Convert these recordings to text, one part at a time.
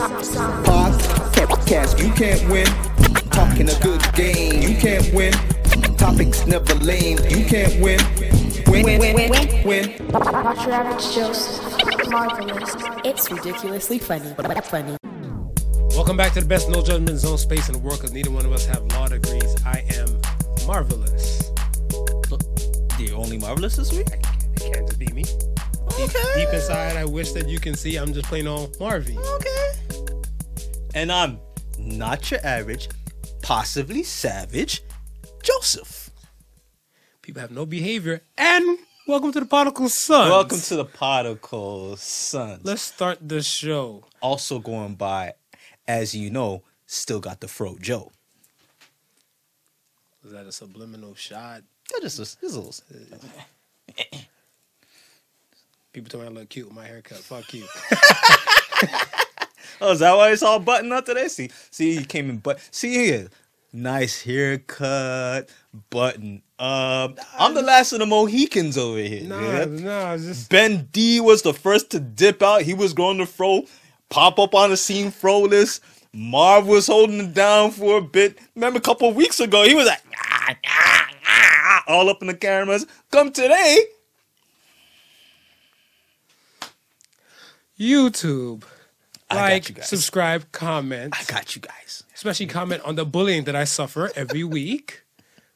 Podcast, you can't win. Talking a good game, you can't win. Topics never lame, you can't win. Win, win, win, win, win. Watch your average Joseph. Marvelous. It's ridiculously funny, but funny. Welcome back to the best no judgment zone space in the world because neither one of us have law degrees. I am marvelous. The only marvelous this week. It can't just be me. Deep, Okay. deep inside, I wish that you can see I'm just plain on Marvy. Okay. And I'm not your average, possibly savage, Joseph. People have no behavior. And welcome to the Particle Sons. Welcome to the Particle Sons. Let's start the show. also going by, as you know, still got the fro Joe. Was that a subliminal shot? Yeah, Just a, just a little. People told me I look cute with my haircut. Fuck you. Oh, is that why it's all buttoned up today? See, see, he came in, but see here, nice haircut, button up. I'm the last of the Mohicans over here. Nah, yeah? nah, just Ben D was the first to dip out. He was going to fro, pop up on the scene froless. Marv was holding it down for a bit. Remember a couple of weeks ago, he was like "Ah, ah, ah," all up in the cameras. Come today, YouTube. Like, subscribe, comment. I got you guys. especially comment on the bullying that I suffer every week,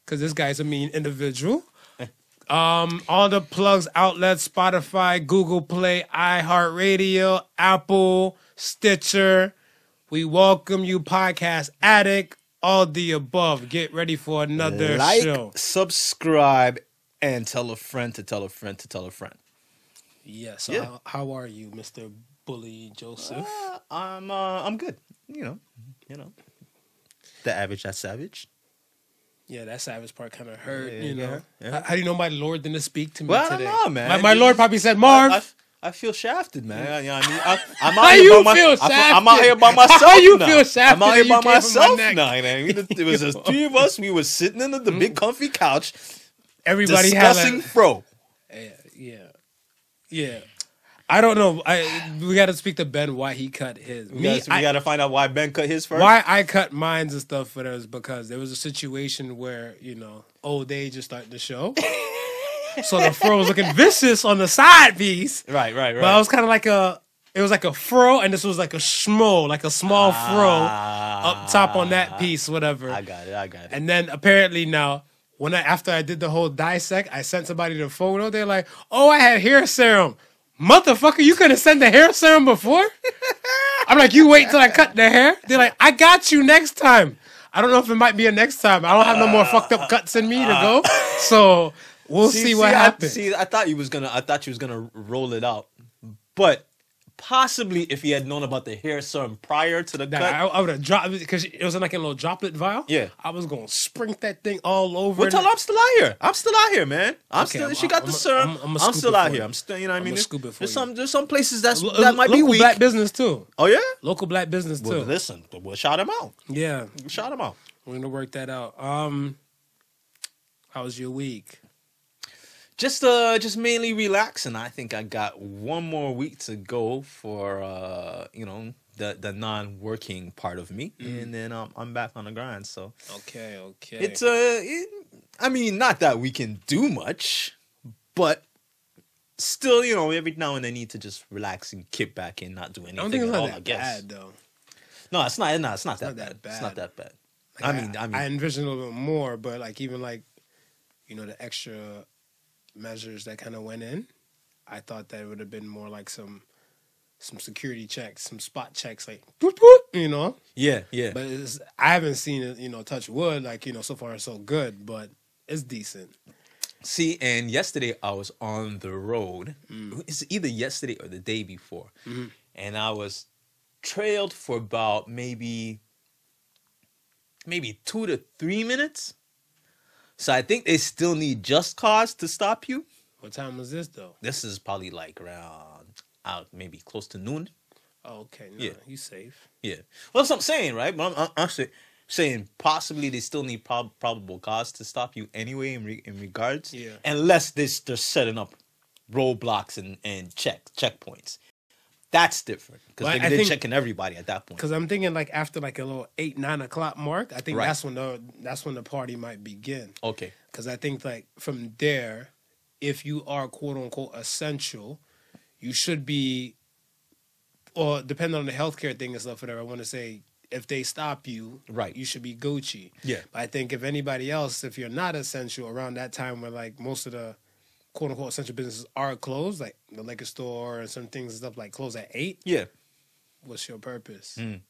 because this guy's a mean individual. Um, all the plugs, outlets, Spotify, Google Play, iHeartRadio, Apple, Stitcher. We welcome you, podcast addict. All the above. Get ready for another like, show. subscribe, and tell a friend to tell a friend to tell a friend. Yes. Yeah. how, how are you, Mister Bully Joseph? Uh, I'm uh, I'm good. You know, you know, the average that's savage. yeah, that savage part kind of hurt. Yeah, you know. yeah, yeah. How, how do you know my Lord didn't speak to me Well, I don't today? know, man. My, my Lord probably said, Marv. I, I, I feel shafted, man. You know what I mean, I, I'm How out here you by my, feel I feel- I'm out here by myself. How you now. feel shafted I'm out here by you came from my myself neck? now. You know what I mean? It was just three of us. We were sitting in the, the big comfy couch Everybody discussing had fro. a, yeah, yeah. I don't know. I we got to speak to Ben why he cut his. We, we gotta find out why Ben cut his first. why I cut mines and stuff for those because there was a situation where you know old age is starting to show. so the fro was looking vicious on the side piece, Right, right, right. but I was kind of like a. It was like a fro, and this was like a schmo, like a small fro up top on that piece, whatever. Ah. I got it. I got it. And then apparently now, when I after I did the whole dissect, I sent somebody the photo. They're like, "Oh, I had hair serum." Motherfucker, you could have sent the hair serum before. I'm like, you wait till I cut the hair. They're like, I got you next time. I don't know if it might be a next time. I don't have no more fucked up uh, cuts in me to uh. go. So we'll see, what I, happens. see, I thought you was gonna. I thought you was gonna roll it out, but possibly if he had known about the hair serum prior to the cut. I, I would have dropped it because it was in like a little droplet vial. Yeah. I was gonna sprink that thing all over. well, tell her I'm still out here. I'm still out here, man. I'm Okay, still. I'm- she got I'm the serum. I'm- I'm, I'm still out here. you. I'm still. You know what I mean? a scoop it for there's you. some. There's some places that's Lo- that might be local weak. black business too. oh yeah. Local black business too. Well, listen. We'll shout him out. Yeah, Shout him out. we're gonna work that out. Um, how was your week? Just uh, just mainly relaxing. I think I got one more week to go for uh, you know, the the non-working part of me, and then um, I'm back on the grind. So Okay, okay. it's uh, it, I mean, not that we can do much, but still, you know, every now and then need to just relax and kick back and not do anything I don't think it's all. that I guess. bad though. No, it's not. No, it's not that not that bad. It's not that bad. Like, I mean, I mean, I envisioned a little bit more, but like even like, you know, the extra measures that kind of went in, I thought that it would have been more like some some security checks, some spot checks, like boop, boop, you know. yeah, yeah. But it's, I haven't seen it, you know, touch wood, like you know, so far so good, but it's decent. See, and yesterday I was on the road. Mm. It's either yesterday or the day before, Mm-hmm. and I was trailed for about maybe maybe two to three minutes. So I think they still need just cause to stop you. What time was this though? This is probably like around out maybe close to noon. Oh, okay, no, Yeah. you safe. Yeah, well, that's what I'm saying, right? But I'm, I'm, I'm say- saying possibly they still need prob- probable cause to stop you anyway in, re- in regards, Yeah. unless they, they're setting up roadblocks and, and check checkpoints. That's different because I they're think- checking everybody at that point. Because I'm thinking like after like a little eight nine o'clock mark, I think Right. that's when the that's when the party might begin. Okay. Because I think like from there, if you are quote unquote essential, you should be, or depending on the healthcare thing and stuff, whatever. I want to say if they stop you, Right. you should be Gucci. Yeah. But I think if anybody else, if you're not essential around that time where like most of the quote unquote essential businesses are closed, like the liquor store and some things and stuff like close at eight, Yeah. what's your purpose? Mm.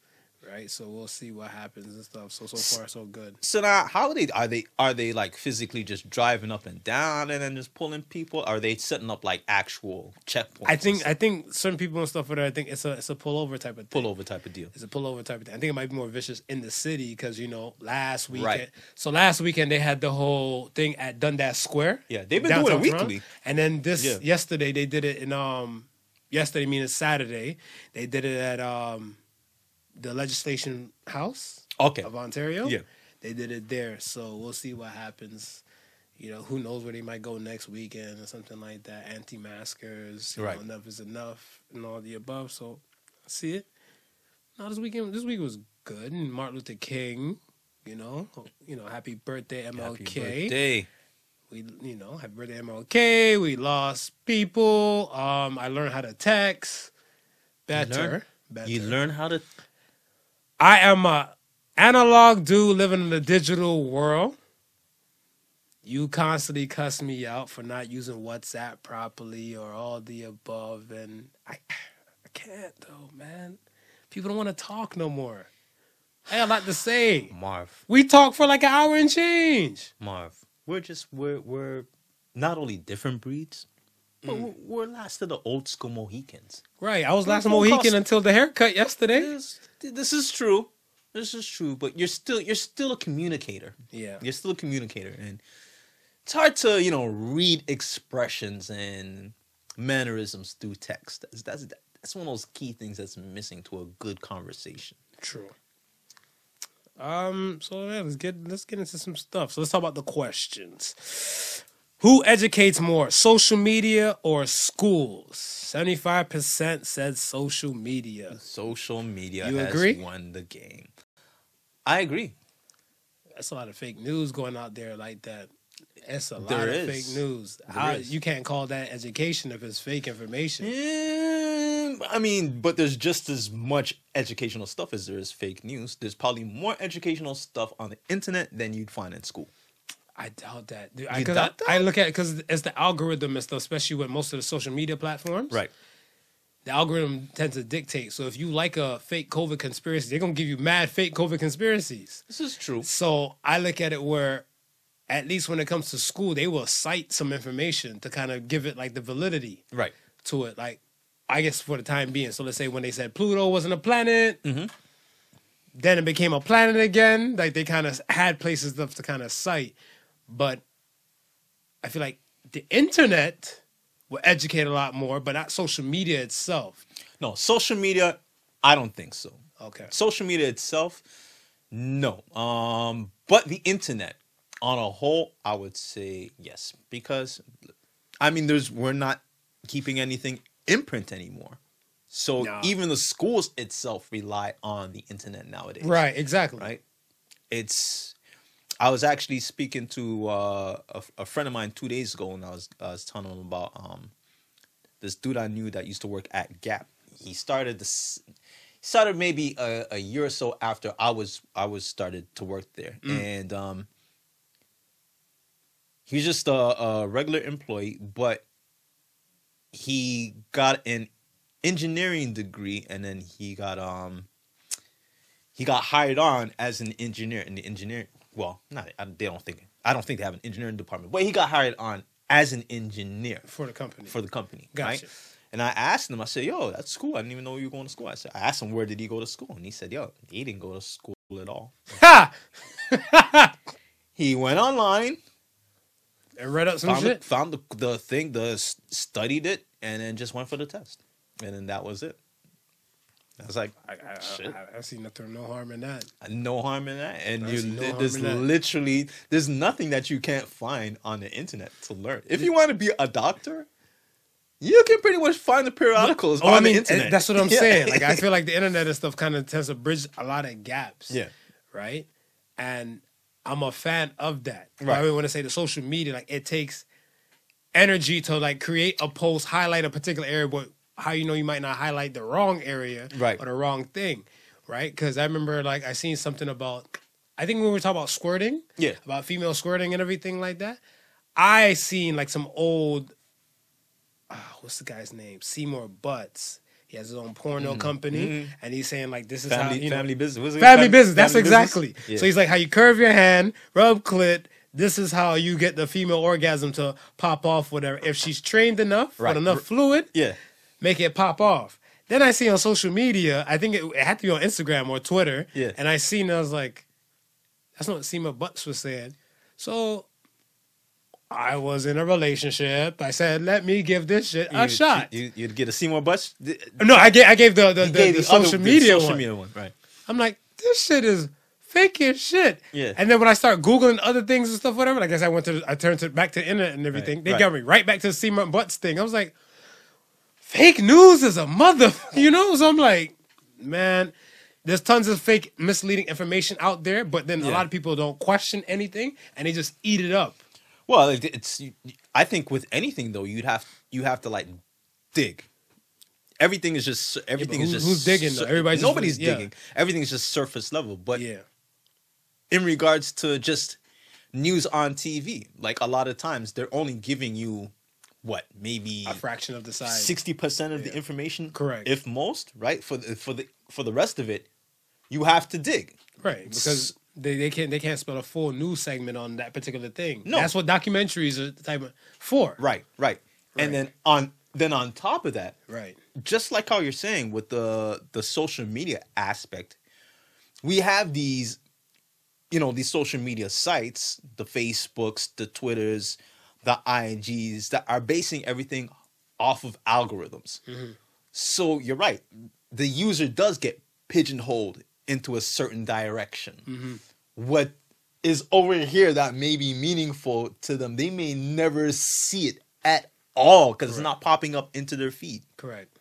Right. So we'll see what happens and stuff. So so far so good. So now, how are they? Are they are they like physically just driving up and down and then just pulling people? Are they setting up like actual checkpoints? I think I think certain people and stuff. Whatever. I think it's a it's a pullover type of thing. pullover type of deal. It's a pullover type of thing. I think it might be more vicious in the city because you know last weekend. Right. So last weekend they had the whole thing at Dundas Square. Yeah, they've been doing it Toronto. weekly. And then this Yeah. yesterday they did it in um yesterday meaning Saturday they did it at um the Legislation House Okay. of Ontario. Yeah. They did it there, so we'll see what happens. You know, who knows where they might go next weekend or something like that. Anti-maskers, you Right. know, enough is enough, and all the above. So, I see it. No, this weekend, this week was good. And Martin Luther King, you know, you know, happy birthday MLK. Happy birthday. We, you know, happy birthday MLK. We lost people. Um, I learned how to text better. learn- better. You learn how to. I am a analog dude living in the digital world. You constantly cuss me out for not using WhatsApp properly or all the above, and I, I can't though, man. People don't want to talk no more. I got a lot to say. Marv, We talk for like an hour and change. Marv, we're just we're we're not only different breeds, but hmm. we're, we're last of the old school Mohicans. Right. I was last Mohican calls. until the haircut yesterday. This, this is true. This is true. But you're still you're still a communicator. Yeah. You're still a communicator, and it's hard to you know read expressions and mannerisms through text. That's that's that's one of those key things that's missing to a good conversation. True. Um. So yeah, let's get let's get into some stuff. So let's talk about the questions. Who educates more, social media or schools? Seventy-five percent said social media. Social media You has agree? won the game. I agree. That's a lot of fake news going out there like that. It's a lot There of is. fake news. How, you can't call that education if it's fake information. Mm, I mean, but there's just as much educational stuff as there is fake news. There's probably more educational stuff on the internet than you'd find in school. I doubt that. Dude, I, doubt I, I look at it because it's the algorithm and stuff, especially with most of the social media platforms. Right. the algorithm tends to dictate. So if you like a fake COVID conspiracy, they're gonna give you mad fake COVID conspiracies. This is true. So I look at it where, at least when it comes to school, they will cite some information to kind of give it like the validity Right. to it. Like, I guess for the time being. So let's say when they said Pluto wasn't a planet, Mhm. then it became a planet again. Like they kind of had places to kind of cite, but I feel like the internet will educate a lot more, but not social media itself. No, social media, I don't think so. Okay. Social media itself, no. Um, but the internet on a whole, I would say yes. Because I mean there's we're not keeping anything imprint anymore. So No. even the schools itself rely on the internet nowadays. Right, exactly. right? It's. I was actually speaking to uh, a, a friend of mine two days ago, and I was I was telling him about um, this dude I knew that used to work at Gap. He started this. Started maybe a, a year or so after I was I was started to work there, and um, he was just a, a regular employee, but he got an engineering degree, and then he got um he got hired on as an engineer in the engineering. Well, not I, they don't think I don't think they have an engineering department, but he got hired on as an engineer For the company. for the company. Gotcha. Right? And I asked him, I said, "Yo, that's cool. I didn't even know you were going to school." I said, I asked him where did he go to school, and he said, "Yo, he didn't go to school at all. ha! He went online, And read up some found the, shit. found the the thing, the studied it, and then just went for the test, and then that was it." I was like, I, I, Shit. I, I, see nothing, no harm in that. no harm in that and you no there's literally there's nothing that you can't find on the internet to learn if you want to be a doctor You can pretty much find the periodicals Oh, on I mean, the internet. that's what I'm Yeah. saying. Like, I feel like the internet and stuff kind of tends to bridge a lot of gaps. Yeah. Right. And I'm a fan of that. Right. I mean, when I say the social media, like, it takes energy to like create a post, highlight a particular area, but how you know you might not highlight the wrong area Right. or the wrong thing, right? Because I remember like I seen something about, I think when we were talking about squirting, Yeah. about female squirting and everything like that. I seen like some old, ah, what's the guy's name? Seymour Butts. He has his own porno company, and he's saying like this is how Mm-hmm. family you know, family business. Family business. That's family business? exactly. Yeah. So he's like, how you curve your hand, rub clit. This is how you get the female orgasm to pop off. Whatever. If she's trained enough Right. with enough fluid, yeah. Make it pop off. Then I see on social media, I think it, it had to be on Instagram or Twitter. Yeah. And I seen, I was like, that's not what Seymour Butts was saying. So I was in a relationship. I said, let me give this shit a You- shot. You, you'd get a Seymour Butts. No, I gave, I gave the, the, the, gave the the other- social the media social one. media one, right? I'm like, this shit is fake as shit. Yeah. And then when I start googling other things and stuff, whatever, like I guess I went to, I turned to back to the internet and everything. Right, they right. got me right back to the Seymour Butts thing. I was like, fake news is a mother, you know. So I'm like, man, there's tons of fake, misleading information out there, but then a lot of people don't question anything and they just eat it up. Well, it's. I think with anything though, you'd have you have to like dig. Everything is just everything who- is just who's digging, though? Everybody's nobody's yeah. digging. Everything is just surface level. But Yeah. in regards to just news on TV, like a lot of times they're only giving you what maybe A fraction of the size. sixty percent of the information, Correct. if most, right? For the for the for the rest of it, you have to dig. Right, because they, they can't they can't spell a full news segment on that particular thing. No. that's what documentaries are the type of for. Right, right, and then on then on top of that, right, just like how you're saying with the the social media aspect, we have these, you know, these social media sites, the Facebooks, the Twitters, the IGs that are basing everything off of algorithms. So you're right. The user does get pigeonholed into a certain direction. What is over here that may be meaningful to them, they may never see it at all because it's not popping up into their feed. correct.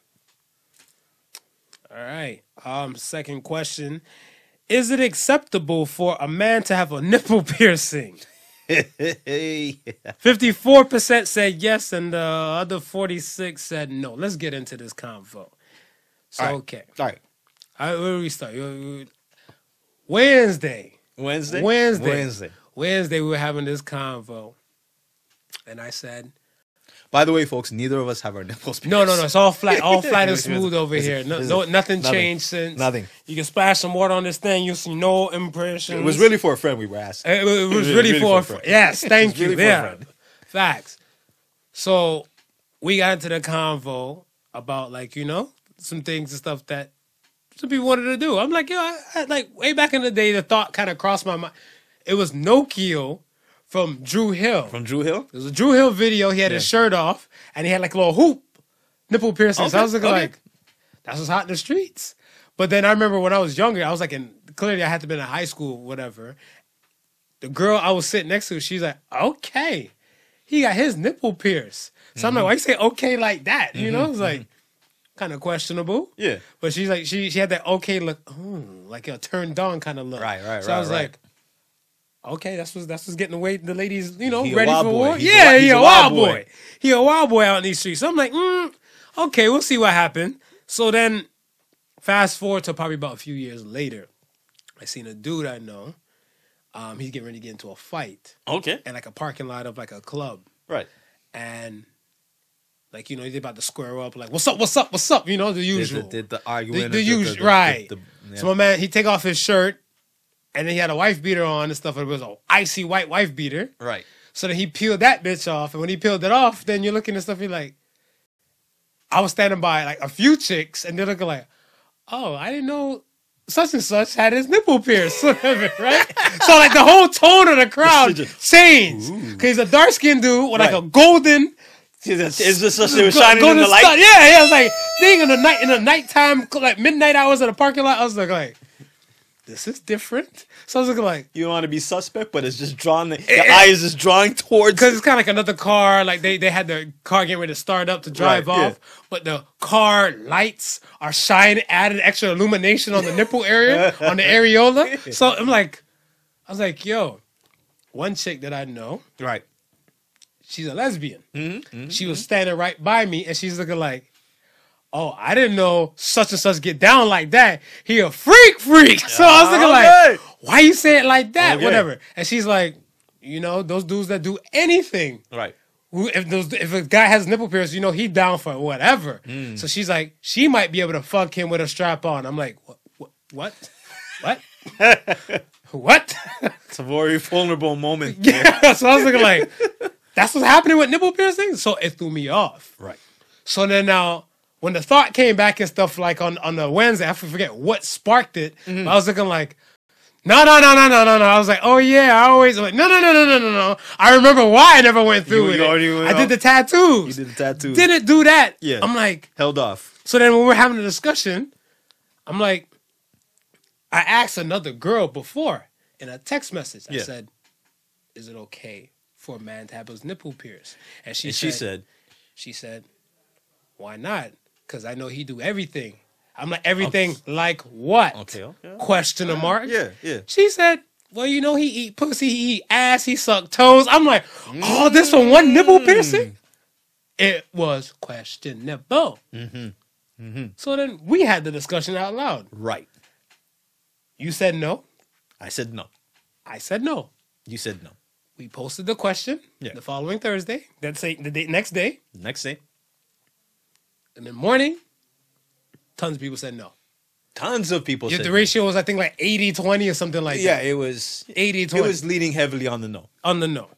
All right. Um, second question: Is it acceptable for a man to have a nipple piercing? Fifty-four percent said yes, and the other forty-six said no. Let's get into this convo. So All right. okay, all right. Where do we start? Wednesday. Wednesday. Wednesday. Wednesday. Wednesday, we were having this convo, and I said, By the way, folks, neither of us have our nipples. "No, no, no, it's all flat, all flat and smooth over here. No, no nothing, nothing. changed since. Nothing. You can splash some water on this thing. You'll see no impressions. It was really for a friend we were asking. It, was- it was really- really, for, for a a friend. yes, thank you. really yeah, facts. So we got into the convo about like you know some things and stuff that some people wanted to do. I'm like, yo, I, I, like way back in the day, the thought kind of crossed my mind. It was Nokio from Dru Hill. From Dru Hill? It was a Dru Hill video. He had his shirt off and he had like a little hoop nipple piercing. so I was looking okay. like, that's what's hot in the streets. But then I remember when I was younger, I was like in clearly I had to be in high school, whatever. The girl I was sitting next to, she's like, okay, he got his nipple pierced. So I'm like, mm-hmm. why you say okay like that? You know, it's mm-hmm, like mm-hmm. kind of questionable. Yeah. But she's like, she she had that okay look, oh, like a turned on kind of look. Right, right, So I was right. like, okay, that's what's that's what's getting away the ladies, you know, He ready for boy. war. He's yeah, wi- he he's a a wild wild boy. boy. He a wild boy out in these streets. So I'm like, mm, okay, we'll see what happened. So then, fast forward to probably about a few years later, I seen a dude I know. Um, he's getting ready to get into a fight Okay. in like a parking lot of like a club, Right. and like you know they're about to square up, like what's up, what's up, what's up, you know the usual. the, did the The, argument. the usual, right. the- yeah. So my man, he take off his shirt, and then he had a wife beater on and stuff. And it was a icy white wife beater. right. So then he peeled that bitch off, and when he peeled it off, then you're looking at stuff. You're like, I was standing by like a few chicks, and they're looking like, oh, I didn't know such and such had his nipple pierced, whatever, right? so like the whole tone of the crowd changed because he's a dark skinned dude with like a golden It's just such it was shining go in the light. start- Yeah, yeah. I was like, thing in the night, in the nighttime, like midnight hours in the parking lot. I was like, like, this is different. So I was looking like, You don't want to be suspect, but it's just drawn. The, eh, the eh. eye is just drawing towards. because it's kind of like another car. Like they, they had the car getting ready to start up to drive Right, yeah. off, but the car lights are shining, added extra illumination on the nipple area, on the areola. So I'm like, I was like, yo, one chick that I know, Right. she's a lesbian. Mm-hmm, mm-hmm. She was standing right by me, and she's looking like, "Oh, I didn't know such and such get down like that. He a freak, freak." So I was looking Okay. like, "Why you say it like that?" Okay. Whatever. And she's like, "You know, those dudes that do anything, Right. who if those if a guy has nipple piercing, you know he down for whatever." Mm. So she's like, she might be able to fuck him with a strap on. I'm like, what? What? What? What? what? It's a very vulnerable moment. yeah. So I was looking like, that's what's happening with nipple piercings. So it threw me off. Right. So then now, when the thought came back and stuff like on, on the Wednesday, I forget what sparked it. Mm-hmm. but I was looking like, no, no, no, no, no, no, no. I was like, oh yeah, I always I'm like, no, no, no, no, no, no, no. I remember why I never went through You- with you it. already went I did the tattoos. You did the tattoo. Didn't do that. Yeah. I'm like, Held off. so then when we're having a discussion, I'm like, I asked another girl before in a text message. I Yeah. said, is it okay for a man to have his nipple pierced? And she And said, she said, she said, "Why not? Because I know he do everything." I'm like, "Everything like what?" Okay, okay. Question a mark. Yeah, yeah. She said, "Well, you know, he eat pussy, he eat ass, he suck toes." I'm like, "Oh, this from one nipple Mm. piercing?" It was questionable. Mm-hmm. So then we had the discussion out loud. right. You said no. I said no. I said no. You said no. We posted the question Yeah. the following Thursday. That's the next day. Next day, In the morning, tons of people said no. tons of people Yeah, said the no. ratio was I think like 80-20 or something like that. Yeah, that. it was. 80 20. It was leaning heavily on the no. on the no.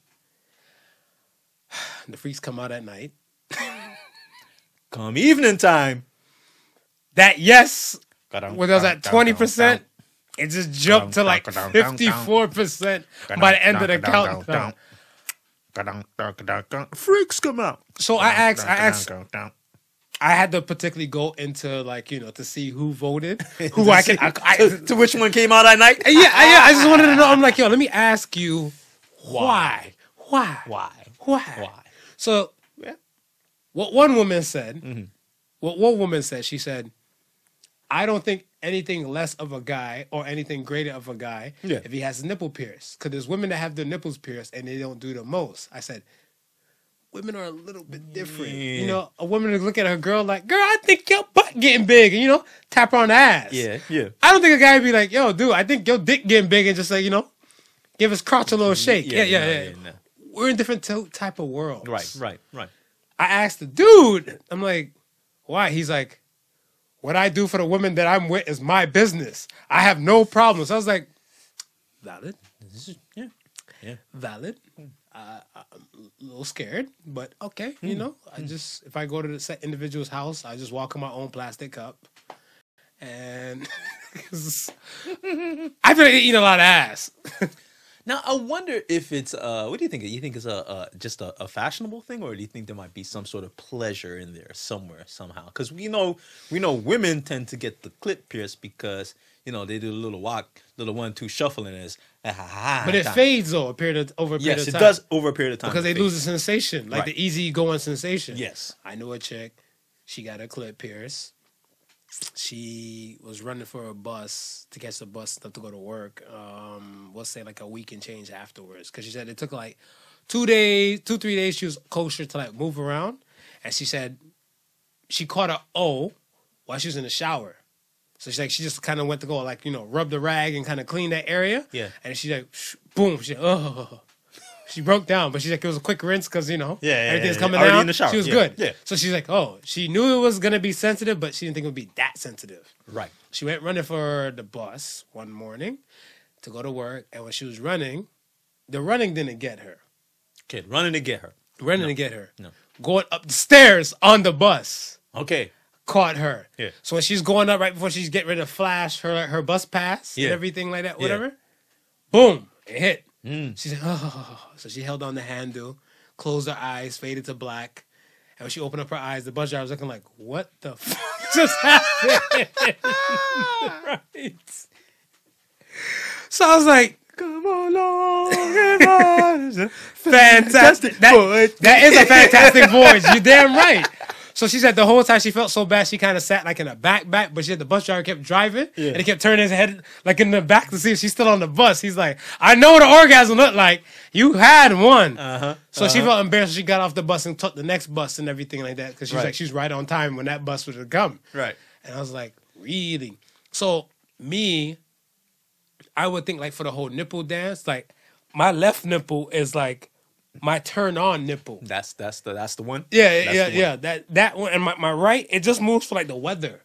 The freaks come out at night. Come evening time. That yes, when I was at 20%, it just jumped to like 54% by the end of the countdown. Freaks come out. So I asked, I asked, I had to particularly go into like, you know, to see who voted, who I can, I, I, to which one came out at night? yeah, I, yeah, I just wanted to know. I'm like, yo, let me ask you why? Why? Why? Why? Why? So, Yeah. what one woman said, Mm-hmm. what one woman said, she said, I don't think anything less of a guy or anything greater of a guy Yeah. if he has his nipple pierced. Because there's women that have their nipples pierced and they don't do the most. I said, women are a little bit different. You know, a woman would look at her girl like, girl, I think your butt getting big. And, you know, tap her on the ass. Yeah, yeah. I don't think a guy would be like, yo, dude, I think your dick getting big and just like, you know, give his crotch a little shake. Yeah, yeah, no, yeah. no. We're in different to- type of worlds. Right, right, right. I asked the dude, I'm like, why? He's like, what I do for the women that I'm with is my business. I have no problems. I was like, valid, This is, yeah, yeah. valid. Hmm. Uh, I'm a little scared, but okay, you know, I just, if I go to the set individual's house, I just walk in my own plastic cup. And I've been eating a lot of ass. Now I wonder if it's uh what do you think? You think it's a uh, just a, a fashionable thing, or do you think there might be some sort of pleasure in there somewhere somehow? Because we know we know women tend to get the clip pierced because you know they do a little walk, little one two shuffling is, But it fades though, a period of, over a period Yes, of it time. does over a period of time. because it they lose the sensation, like Right. the easy going sensation. Yes. I know a chick. She got a clip pierce. She was running for a bus to catch the bus stuff to go to work. Um, we'll say like a week and change afterwards, because she said it took like two days, two three days. She was kosher to like move around, and she said she caught a O while she was in the shower. So she's like, she just kind of went to go like you know rub the rag and kind of clean that area. Yeah. And she like, boom. She oh. She broke down, but she's like, it was a quick rinse because you know Yeah, yeah, everything's yeah, coming already down. in the shower, She was yeah, good. yeah. So she's like, oh, she knew it was gonna be sensitive, but she didn't think it would be that sensitive. right. She went running for the bus one morning to go to work, and when she was running, the running didn't get her. Kid running to get her. Running didn't get her. No. Going up the stairs on the bus Okay. Caught her. Yeah. So when she's going up right before she's getting ready to flash her her bus pass Yeah. and everything like that, Yeah. whatever, boom, it hit. Mm. She said, oh. So she held on the handle, closed her eyes, faded to black. And when she opened up her eyes, the bus driver was looking like, what the fuck just happened? right. So I was like, Come along, fantastic. That, that is a fantastic voice. You're damn right. So she said the whole time she felt so bad, she kind of sat like in a back back, but she had the bus driver kept driving and he kept turning his head like in the back to see if she's still on the bus. He's like, I know what an orgasm looked like. You had one. Uh-huh. So she felt embarrassed. She got off the bus and took the next bus and everything like that because she's Right. like, she's right on time when that bus would have come. Right. And I was like, really? So me, I would think like for the whole nipple dance, like my left nipple is like my turn on nipple. That's that's the that's the one. Yeah, That's yeah, one. yeah. That that one and my, my right, it just moves for like the weather.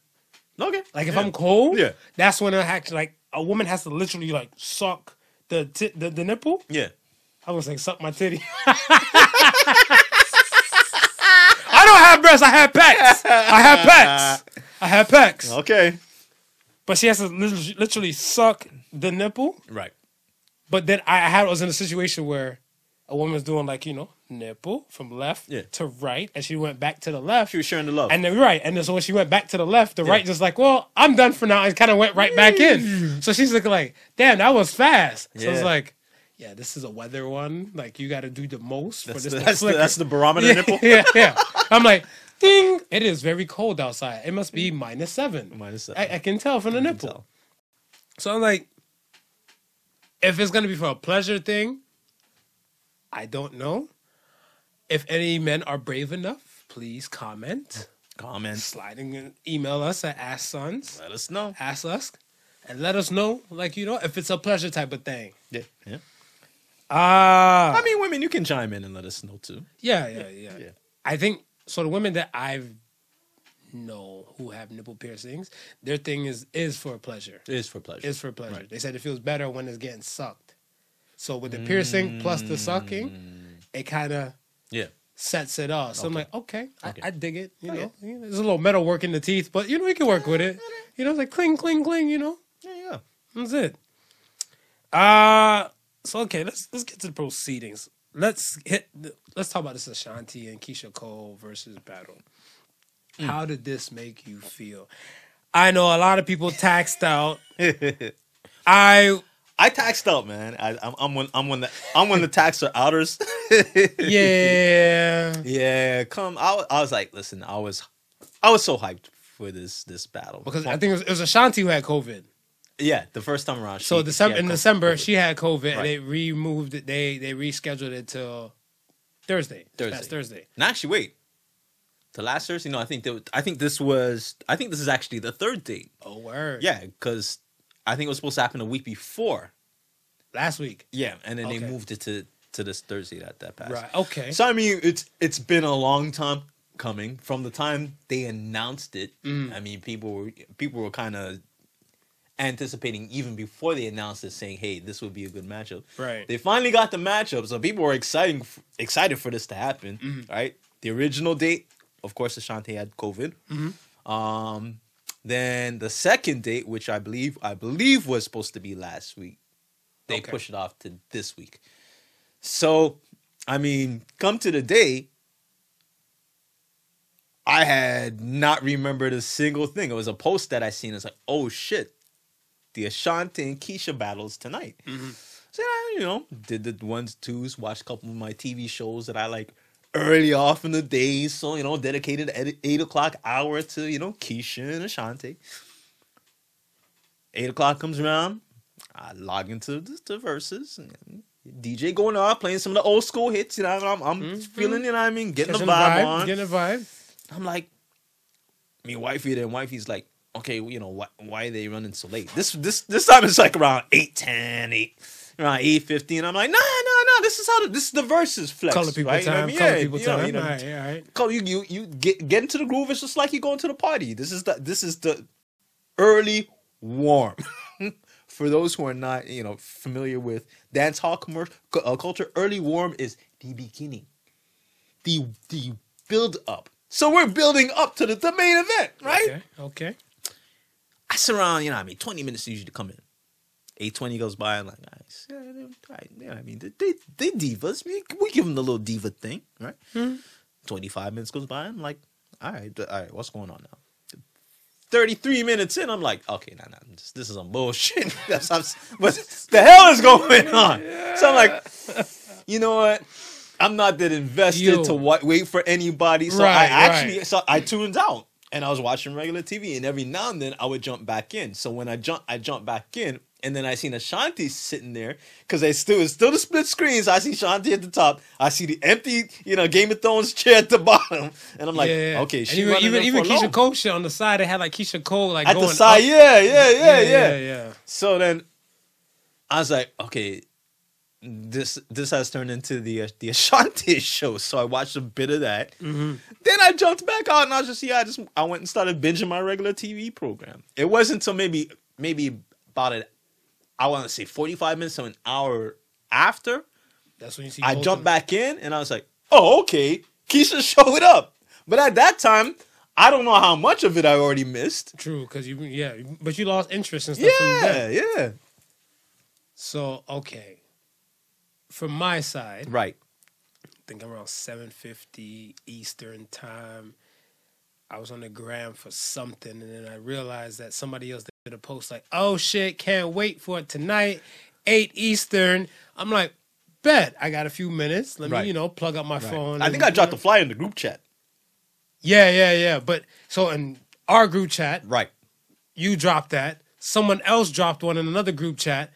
Okay. Like if Yeah. I'm cold, Yeah. that's when I actually like a woman has to literally like suck the ti- the, the nipple. Yeah. I was like suck my titty. I don't have breasts. I have pecs. I have pecs. I have pecs. Okay. But she has to literally, literally suck the nipple. Right. But then I had was in a situation where a woman was doing like you know nipple from left Yeah. to right, and she went back to the left. She was sharing the love. And then right, and then so when she went back to the left, the right just like, well, I'm done for now, and kind of went right back in. So she's looking like, damn, that was fast. So it's like, yeah, this is a weather one. Like you got to do the most that's, for the, this. to that's, the, that's the barometer yeah, nipple. yeah, yeah. I'm like, ding. It is very cold outside. It must be minus seven. Minus seven. I, I can tell from the nipple. So I'm like, if it's gonna be for a pleasure thing, I don't know. If any men are brave enough, please comment. Comment. Sliding and email us at Ask Sons, Let us know. Ask Us, and let us know, like you know, if it's a pleasure type of thing. Yeah. Yeah. Ah, I mean, women, you can chime in and let us know too. yeah, yeah, yeah, Yeah. I think so. The women that I've know who have nipple piercings, their thing is is for pleasure. It is for pleasure. is for pleasure. Right. They said it feels better when it's getting sucked. So with the piercing plus the sucking, Mm. it kind of yeah. sets it off. So I'm like, okay, Okay. I, I dig it. You Okay. know, know, there's a little metal work in the teeth, but you know, you can work with it. You know, it's like cling, cling, cling. You know, Yeah. Yeah. that's it. Uh so okay, let's let's get to the proceedings. Let's hit. The, let's talk about this Ashanti and Keyshia Cole versus battle. Mm. How did this make you feel? I know a lot of people taxed out. I I taxed out, man. I, I'm, I'm one. I'm one the I'm of the taxer outers. yeah. yeah, come. I, I was like, listen, I was, I was so hyped for this this battle Because I think it was, it was Ashanti who had COVID. yeah, the first time around. So she- December she in December COVID. she had COVID and they removed it. They they rescheduled it till Thursday. Thursday. Thursday. No, actually, wait. The last Thursday? No, I think that, I think this was. I think this is actually the third date. Oh word. Yeah, because I think it was supposed to happen a week before. Last week. Yeah, and then they moved it to to this Thursday that that passed. Right. Okay. So I mean, it's it's been a long time coming from the time they announced it. Mm. I mean, people were people were kind of anticipating even before they announced it, saying, "Hey, this would be a good matchup." Right. They finally got the matchup, so people were exciting excited for this to happen. Mm-hmm. Right. The original date, of course, Ashanti had COVID. Mm-hmm. Um, then the second date, which I believe I believe was supposed to be last week, they Okay. pushed it off to this week. So, I mean, come to the day, I had not remembered a single thing. It was a post that I seen. It's like, oh shit, the Ashanti and Keyshia battles tonight. Mm-hmm. So I, you know, did the ones twos, watched a couple of my TV shows that I like early off in the day, So you know, dedicated at eight o'clock hour to you know Keyshia and Ashanti. Eight o'clock comes around, I log into the, the Verzuz. And DJ going off playing some of the old school hits. You know, I'm, I'm mm-hmm. feeling. You know, I mean, getting Catching the vibe, on. Getting a vibe. I'm like, me wifey there, and wifey's like, okay, well, you know, why, why are they running so late? This this this time it's like around 8, 10, 8, around 8, 15. I'm like, no, no, no, this is how, the, this is the Verzuz flex. Color people right? You know I mean? Color Yeah, people you know, time. you know, all right. All right. Cole, you, you, you get, get into the groove. It's just like you going to the party. This is the, this is the early warm. For those who are not, you know, familiar with dance hall commercial uh, culture, early warm is the beginning, the the build up. So we're building up to the, the main event, right? Okay. Okay. I surround, you know, what I mean, twenty minutes usually to come in. Eight twenty goes by. I'm like, nice. Yeah, they- right, yeah, I mean, they, they divas. We, we give them the little diva thing, right? Hmm. Twenty five minutes goes by. I'm like, all right, all right, what's going on now? 33 minutes in, I'm like, okay, nah, nah, this, this is some bullshit. That's, what the hell is going on? So I'm like, you know what? I'm not that invested Yo. to wa- wait for anybody. So I actually, right. so I tuned out and I was watching regular TV, and every now and then I would jump back in. So when I jump, I jump back in, and then I seen Ashanti sitting there because they still it's still the split screens. I see Shanti at the top. I see the empty, you know, Game of Thrones chair at the bottom, and I'm like, yeah, okay, she even even, even Keyshia long. Cole shit on the side. They had like Keyshia Cole like at the side, yeah, yeah, yeah, yeah, yeah, yeah. So then I was like, okay, this this has turned into the uh, the Ashanti show. So I watched a bit of that. Mm-hmm. Then I jumped back out and I was just yeah, I just I went and started binging my regular TV program. It wasn't until maybe maybe about an I want to say forty five minutes to an hour after That's when you see. I both jumped back in and I was like, oh okay, Keyshia showed up. But at that time, I don't know how much of it I already missed. True, because you yeah, but you lost interest and stuff Yeah, yeah, So okay, from my side, right. I think I'm around seven fifty Eastern time. I was on the gram for something, and then I realized that somebody else did a post like, "Oh shit, can't wait for it tonight, eight Eastern." I'm like, "Bet I got a few minutes. Let Right. me, you know, plug up my Right. phone." I and- think I dropped the flyer in the group chat. Yeah, yeah, yeah. But so in our group chat, Right. you dropped that. Someone else dropped one in another group chat.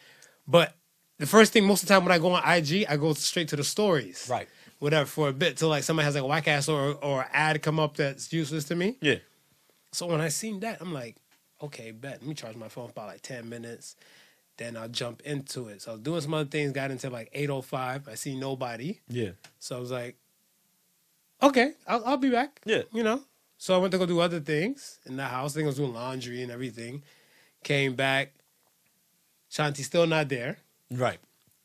But the first thing, most of the time when I go on IG, I go straight to the stories. Right. Whatever for a bit till like somebody has like a whack ass or or ad come up that's useless to me. Yeah. So when I seen that, I'm like, okay, bet. Let me charge my phone for about like 10 minutes. Then I'll jump into it. So I was doing some other things, got into like 805. I see nobody. Yeah. So I was like, okay, I'll, I'll be back. Yeah. You know? So I went to go do other things in the house. I think I was doing laundry and everything. Came back. Shanti's still not there. Right.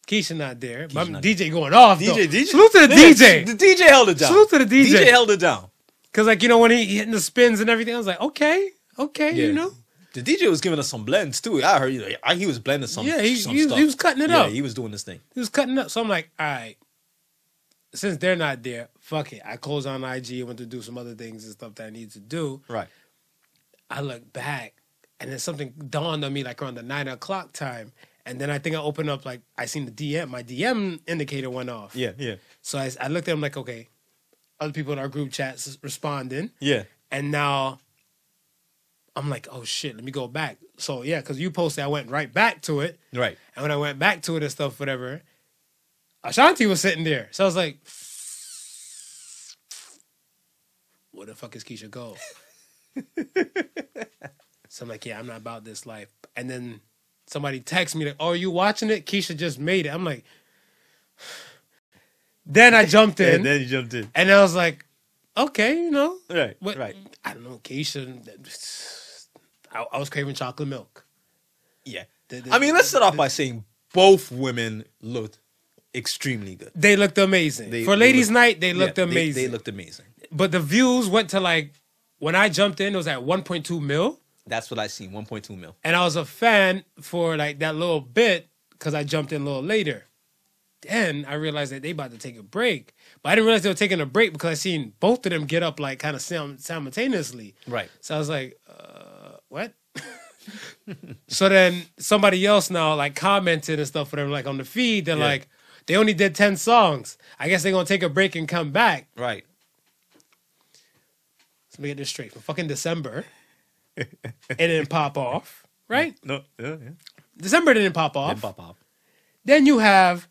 Keyshia not there. But not DJ going off. DJ, though. DJ. Salute to the Yeah, DJ. The DJ held it down. Salute to the DJ. DJ. held it down. Because, like, you know, when he hitting the spins and everything, I was like, okay, okay, you know? The DJ was giving us some blends too. I heard you know, I- he was blending some. Yeah, he- some he was- he was cutting it up. yeah, up. he was doing this thing. He was cutting up. So I'm like, all right, since they're not there, fuck it. I closed on IG, and went to do some other things and stuff that I need to do. Right. I look back and then something dawned on me like around the nine o'clock time. And then I think I opened up like I seen the DM. My DM indicator went off. Yeah. Yeah. So I, I looked at him like, okay, other people in our group chats responding. Yeah. And now I'm like, oh shit, let me go back. So yeah, because you posted, I went right back to it. Right. And when I went back to it and stuff, whatever, Ashanti was sitting there. So I was like, where the fuck is Keyshia go? so I'm like, yeah, I'm not about this life. And then somebody texts me like, oh, are you watching it? Keyshia just made it. I'm like, then I jumped in And then you jumped in. and I was like, okay, you know, Right. what, Right. I don't know, Keyshia. I, I was craving chocolate milk. Yeah. The- the- I mean, let's start off by saying both women looked extremely good. They looked amazing. They- For they ladies' looked- night, they Yeah, looked amazing. They, looked amazing. but the views went to like when I jumped in, it was at 1.2 mil, That's what I seen. 1.2 mil. and I was a fan for like that little bit because I jumped in a little later. Then I realized that they about to take a break, but I didn't realize they were taking a break because I seen both of them get up like kind of sim- simultaneously. Right. So I was like, uh, what? so then somebody else now like commented and stuff for them like on the feed. They're Yeah. like, they only did 10 songs. I guess they're gonna take a break and come back. Right. Let me get this straight. From fucking December, it didn't pop off, right? No. Yeah. yeah. December didn't pop off. Then pop off. Then you have,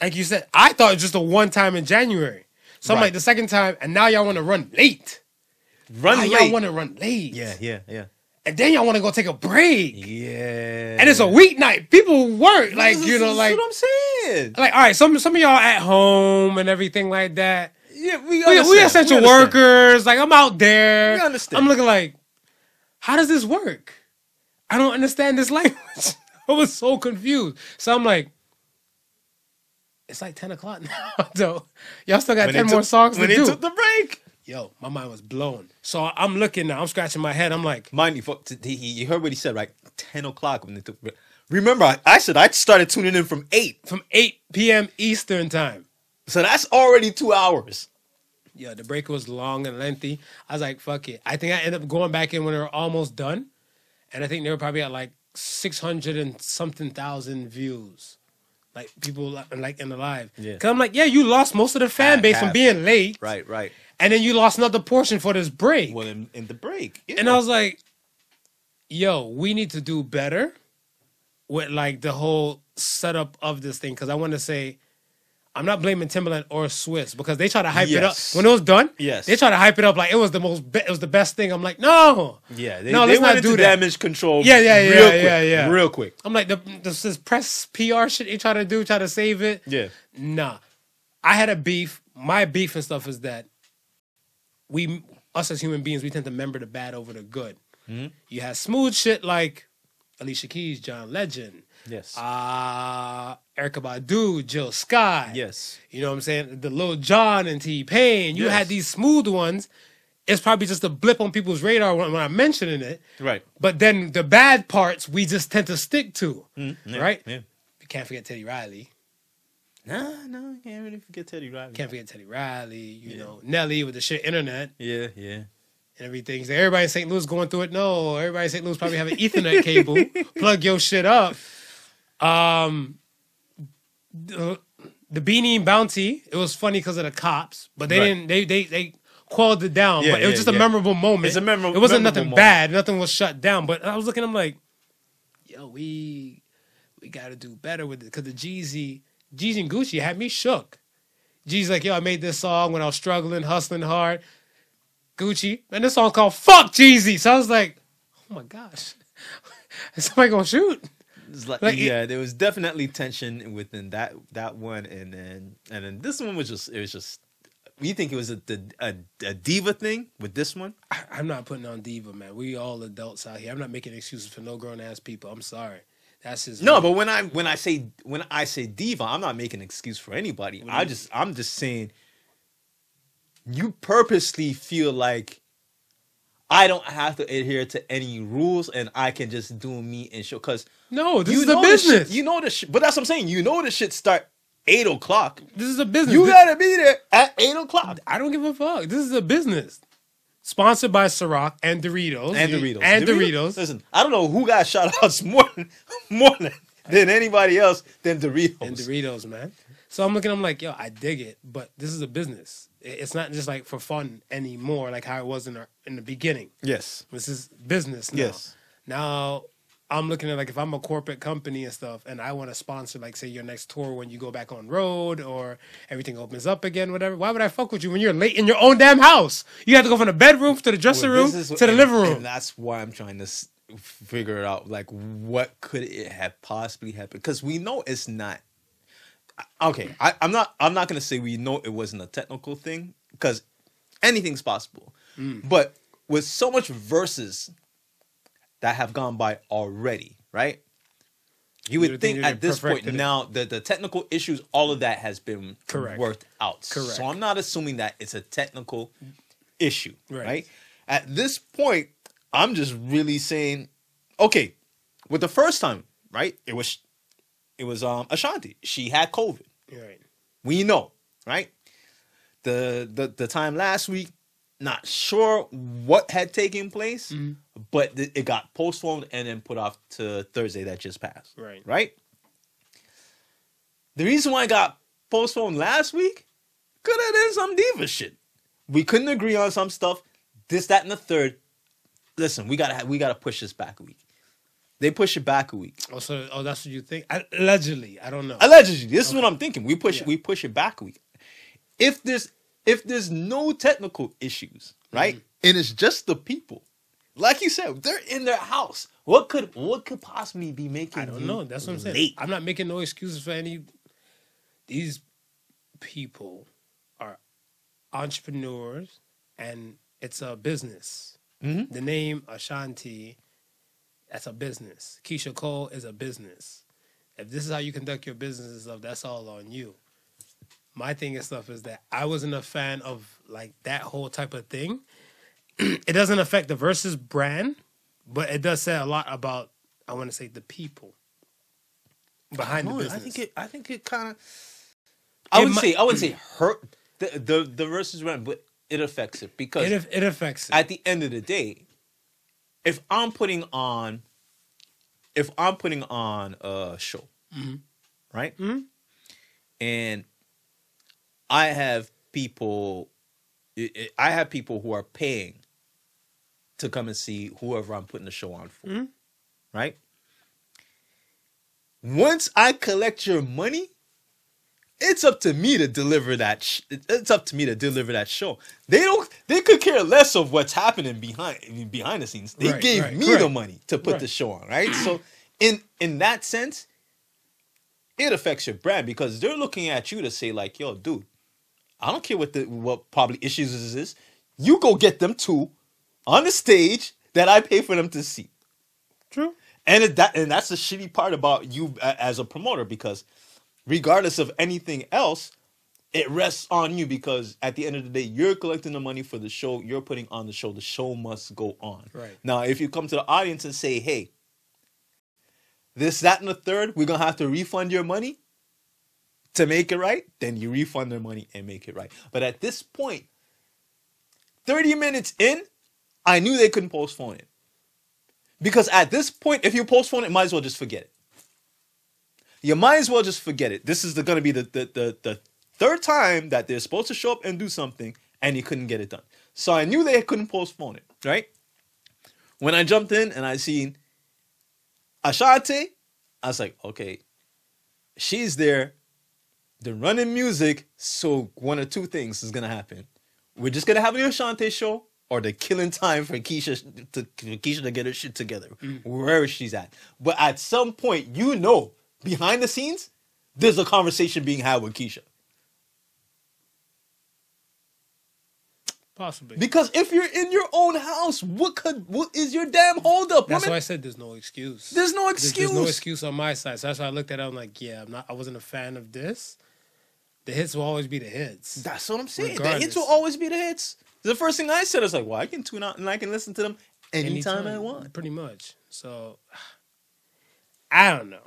like you said, I thought it was just a one time in January. So I'm like the second time, and now y'all want to run late. Run Now late. y'all want to run late. yeah. Yeah. Yeah. And then y'all want to go take a break. Yeah. And it's a weeknight. People work like you know, That's like what I'm saying. like all right. Some some of y'all at home and everything like that. Yeah, we We, understand. we essential understand. workers. Like I'm out there. We understand. I'm looking like, how does this work? I don't understand this language. I was so confused. So I'm like, it's like 10 o'clock now. though. y'all still got When 10 they more took- songs to when they do. took the break. Yo, my mind was blown. So I'm looking now. I'm scratching my head. I'm like, Mind you, for- t- he- you heard what he said, right? Ten o'clock when they took. break. Remember, I, I said I started tuning in from eight, from 8 p.m. Eastern time. so that's already two hours. Yeah, the break was long and lengthy. I was like, fuck it. I think I ended up going back in when they were almost done. And I think they were probably at like 600 and something thousand views. Like people li- like in the live. Yeah. Cause I'm like, yeah, you lost most of the fan Half- base from half. being late. Right, right. And then you lost another portion for this break. Well, in, in the break, And I was like, yo, we need to do better with like the whole setup of this thing. Cause I want to say, I'm not blaming Timbaland or Swizz because they try to hype it up. When it was done, Yes. they try to hype it up like it was the most, be- it was the best thing. I'm like, no, yeah, they, no, they let's not do that. damage control. Yeah, yeah, yeah, real quick, yeah, yeah. real quick. I'm like, the, this, this press PR shit you try to do, try to save it. Yeah, Nah, I had a beef. My beef and stuff is that we, us as human beings, we tend to remember the bad over the good. Mm-hmm. You had smooth shit like Alicia Keys, John Legend, yes, uh, Erykah Badu, Jill Scott. yes, You know what I'm saying? The Lil Jon and T Pain. You Yes. had these smooth ones. It's probably just a blip on people's radar when, when I'm mentioning it. right. But then the bad parts we just tend to stick to, Yeah, right? Yeah. You can't forget Teddy Riley. Nah, no, can't really forget Teddy Riley. Can't forget Teddy Riley. You Yeah. know Nelly with the shit internet Yeah, yeah. and everything. Everybody in St. Louis going through it. No, everybody in St. Louis probably have an Ethernet cable. Plug your shit up. Um, the, the Beenie and Bounty. It was funny because of the cops, but they Right. didn't. They they they quelled it down. Yeah, but it was yeah, just a yeah. memorable moment. It's a memorable- It wasn't nothing moment. bad. Nothing was shut down. But I was looking. I'm like, yo, we we got to do better with it because the Jeezy, Jeezy and Gucci had me shook. Jeezy's like, yo, I made this song when I was struggling, hustling hard. Gucci, and this song's called "Fuck Jeezy." So I was like, oh my gosh, is somebody gonna shoot? It's like, Like, it- yeah, there was definitely tension within that that one, and then and then this one was just it was just. You think it was a a, a diva thing with this one? I- I'm not putting on diva, man. We all adults out here. I'm not making excuses for no grown ass people. I'm sorry. That's just No, but when I when I say when I say diva, I'm not making an excuse for anybody. I just I'm just saying you purposely feel like I don't have to adhere to any rules and I can just do me and show because no, this you is a know the shit- business. you know the shit, but that's what I'm saying. You know the shit start eight o'clock. this is a business. You gotta be there at eight o'clock. I don't give a fuck. This is a business. Sponsored by Ciroc and Doritos. And Doritos. And Doritos. Listen, I don't know who got shout outs more more than, than anybody else than Doritos. and Doritos, man. So I'm looking, I'm like, yo, I dig it, but this is a business. It- It's not just like for fun anymore, like how it was in the in the beginning. yes. This is business now. Yes. Now I'm looking at like if I'm a corporate company and stuff, and I want to sponsor like say your next tour when you go back on road or everything opens up again, whatever. Why would I fuck with you when you're late in your own damn house? You have to go from the bedroom to the dressing Well, room is- to the and- living room. And that's why I'm trying to s- figure it out. Like, what could it have possibly happened? Because we know it's not. Okay, I, I'm not. I'm not gonna say we know it wasn't a technical thing because anything's possible. Mm. But with so much Verzuz that have gone by already, right? You would think think at this point it. now the the technical issues, all of that has been Correct. worked out. Correct. So I'm not assuming that it's a technical issue, Right. right? At this point, I'm just really saying, okay, with the first time, right? It was, it was um Ashanti. She had COVID. Right. We know, right? The the the time last week, not sure what had taken place, Mm-hmm. but th- it got postponed and then put off to Thursday that just passed. Right. Right. The reason why it got postponed last week could have been some diva shit. We couldn't agree on some stuff. This, that, and the third. Listen, we gotta we gotta push this back a week. They push it back a week. Oh, so oh, that's what you think? Allegedly, I don't know. Allegedly, this is what I'm thinking. We push Yeah. we push it back a week. If there's if there's no technical issues, right, Mm-hmm. and it's just the people, like you said, they're in their house. What could what could possibly be making? I don't know. That's what I'm saying. late? I'm not making no excuses for any. These people are entrepreneurs, and it's a business. Mhm. The name Ashanti, that's a business. Keyshia Cole is a business. If this is how you conduct your business and stuff, that's all on you. My thing and stuff is that I wasn't a fan of like that whole type of thing. it doesn't affect the Verzuz brand, but it does say a lot about I want to say the people behind the No, business. I think it. I think it kind of. I would mi- say. I would say hurt. the the, the Verzuz run, but it affects it because It, it affects it. at the end of the day, if I'm putting on, if I'm putting on a show, mm-hmm. right, mm-hmm. and I have people, I- have people who are paying to come and see whoever I'm putting the show on for, mm-hmm. right? Once I collect your money, it's up to me to deliver that. Sh- it's up to me to deliver that show. They don't. They could care less of what's happening behind behind the scenes. They Right, gave right, me the money to put the show on, right? so, in in that sense, it affects your brand because they're looking at you to say like, "Yo, dude, I don't care what the what probably issues this is. You go get them too on the stage that I pay for them to see." True. And it, that and that's the shitty part about you as a promoter because regardless of anything else, it rests on you because at the end of the day, you're collecting the money for the show. You're putting on the show. The show must go on. Right. Now, if you come to the audience and say, "Hey, this, that, and the third, we're gonna have to refund your money to make it right," then you refund their money and make it right. But at this point, thirty minutes in, I knew they couldn't postpone it. Because at this point, if you postpone it, might as well just forget it. You might as well just forget it. This is gonna be the, the the the third time that they're supposed to show up and do something, and you couldn't get it done. So I knew they couldn't postpone it, right? When I jumped in and I seen Ashanti, I was like, okay, she's there. They're running music, so one or two things is gonna happen. We're just gonna have an Ashanti show, or they're killing time for Keyshia to for Keyshia to get her shit together, mm. wherever she's at. But at some point, you know, behind the scenes, there's a conversation being had with Keyshia. Possibly. Because if you're in your own house, what could what is your damn holdup, That's woman? why I said there's no excuse. There's no There's- There's no excuse. excuse on my side. So that's why I looked at it. I'm like, yeah, I'm not. I wasn't a fan of this. The hits will always be the hits. That's what I'm saying. The hits will always be the hits. The first thing I said is like, well, I can tune out and I can listen to them anytime, I want. Pretty much. So I don't know.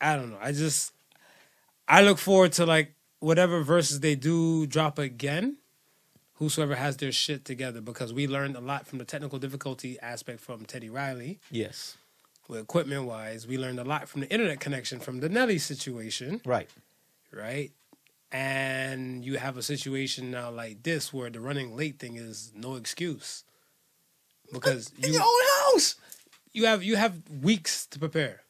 I don't know. I just I look forward to like whatever Verzuz they do drop again. Whosoever has their shit together, because we learned a lot from the technical difficulty aspect from Teddy Riley, Yes. with equipment wise. We learned a lot from the internet connection from the Nelly situation. Right. right? And you have a situation now like this where the running late thing is no excuse because In you your own house. you have you have weeks to prepare.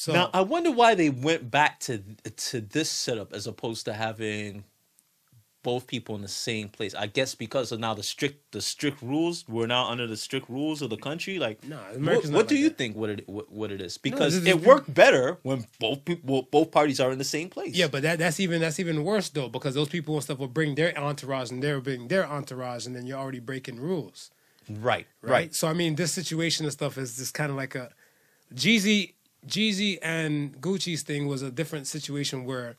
So Now I wonder why they went back to to this setup as opposed to having both people in the same place. I guess because of now the strict the strict rules. We're now under the strict rules of the country. Like, Nah, what, what do like you that. think? What it what, what it is? Because this is- it worked better when both people both parties are in the same place. yeah, but that that's even that's even worse though because those people and stuff will bring their entourage and they're bringing their entourage and then you're already breaking rules. right, right? right, So I mean, this situation and stuff is just kind of like a Jeezy, Jeezy and Gucci's thing was a different situation where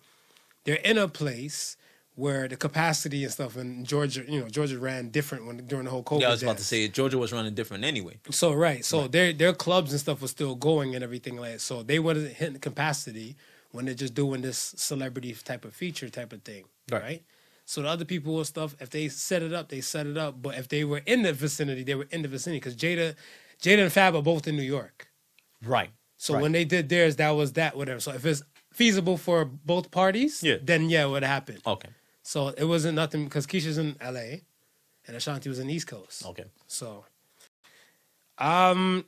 they're in a place where the capacity and stuff in Georgia, you know, Georgia ran different when during the whole COVID. Yeah, I was about to say Georgia was running different anyway. So right, so their their clubs and stuff was still going and everything like that. So they wasn't hitting capacity when they're just doing this celebrity type of feature type of thing, Right. right? So the other people and stuff, if they set it up, they set it up. But if they were in the vicinity, they were in the vicinity because Jada, Jada and Fab are both in New York. Right. So right. when they did theirs, that was that whatever. So if it's feasible for both parties, Yeah. then yeah, it would happen. okay, So it wasn't nothing because Keyshia's in L.A. and Ashanti was in the East Coast. okay, So, um,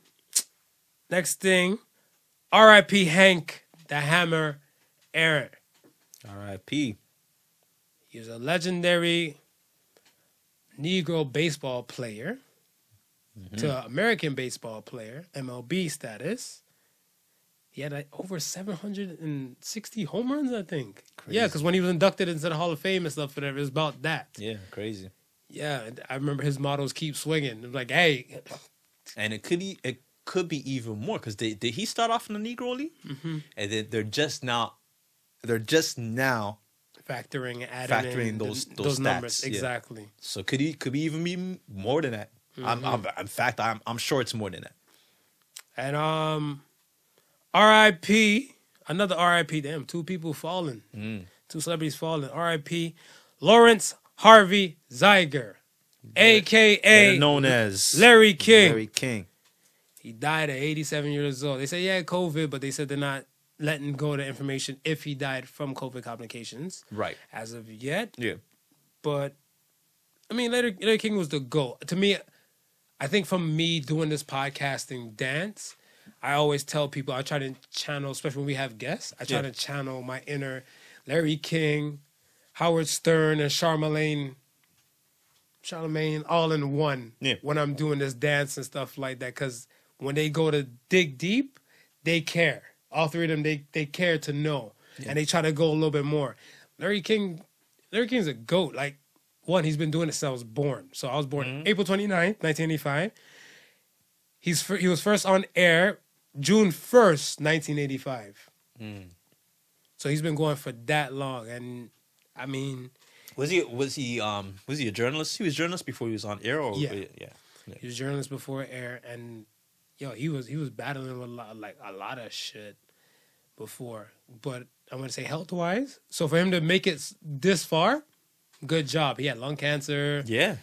next thing, R.I.P. Hank the Hammer Aaron. R.I.P. He was a legendary Negro baseball player to American baseball player, MLB status. He had like over 760 home runs, I think. Yeah, because when he was inducted into the Hall of Fame and stuff, whatever, it was about that. Yeah, crazy. Yeah, and I remember his mottos keep swinging. Like, hey, and it could e- it could be even more because they did he start off in the Negro League, Mm-hmm. and then they're just now, they're just now. factoring, adding Factoring in those- the- those numbers. stats, yeah. Exactly. So could he could be even be more than that. I'm, Mm-hmm. I'm in fact I'm I'm sure it's more than that. And um, R.I.P. Another R.I.P. Damn, two people falling. Mm. Two celebrities falling. R.I.P. Lawrence Harvey Zeiger, aka known as Larry King. Larry King. He died at 87 years old. They said he had COVID, but they said they're not letting go of the information if he died from COVID complications Right. as of yet. Yeah. But I mean, Larry, Larry King was the goal. To me, I think from me doing this podcasting dance, I always tell people I try to channel, especially when we have guests, I try Yeah. to channel my inner Larry King, Howard Stern, and Charlemagne. Charlemagne all in one Yeah. when I'm doing this dance and stuff like that. Because when they go to dig deep, they care. All three of them, they they care to know, and they try to go a little bit more. Larry King, Larry King's a goat. Like one, he's been doing it since I was born. So I was born mm-hmm. April 29th, 1985. He's he was first on air June 1st, 1985. So he's been going for that long, and I mean, Was he was he um was he a journalist? He was a journalist before he was on air or Yeah. yeah. he was a journalist before air, and yo, he was he was battling with a lot, like a lot of shit before. But I'm gonna say health wise, so for him to make it this far, good job. He had lung cancer. Yeah.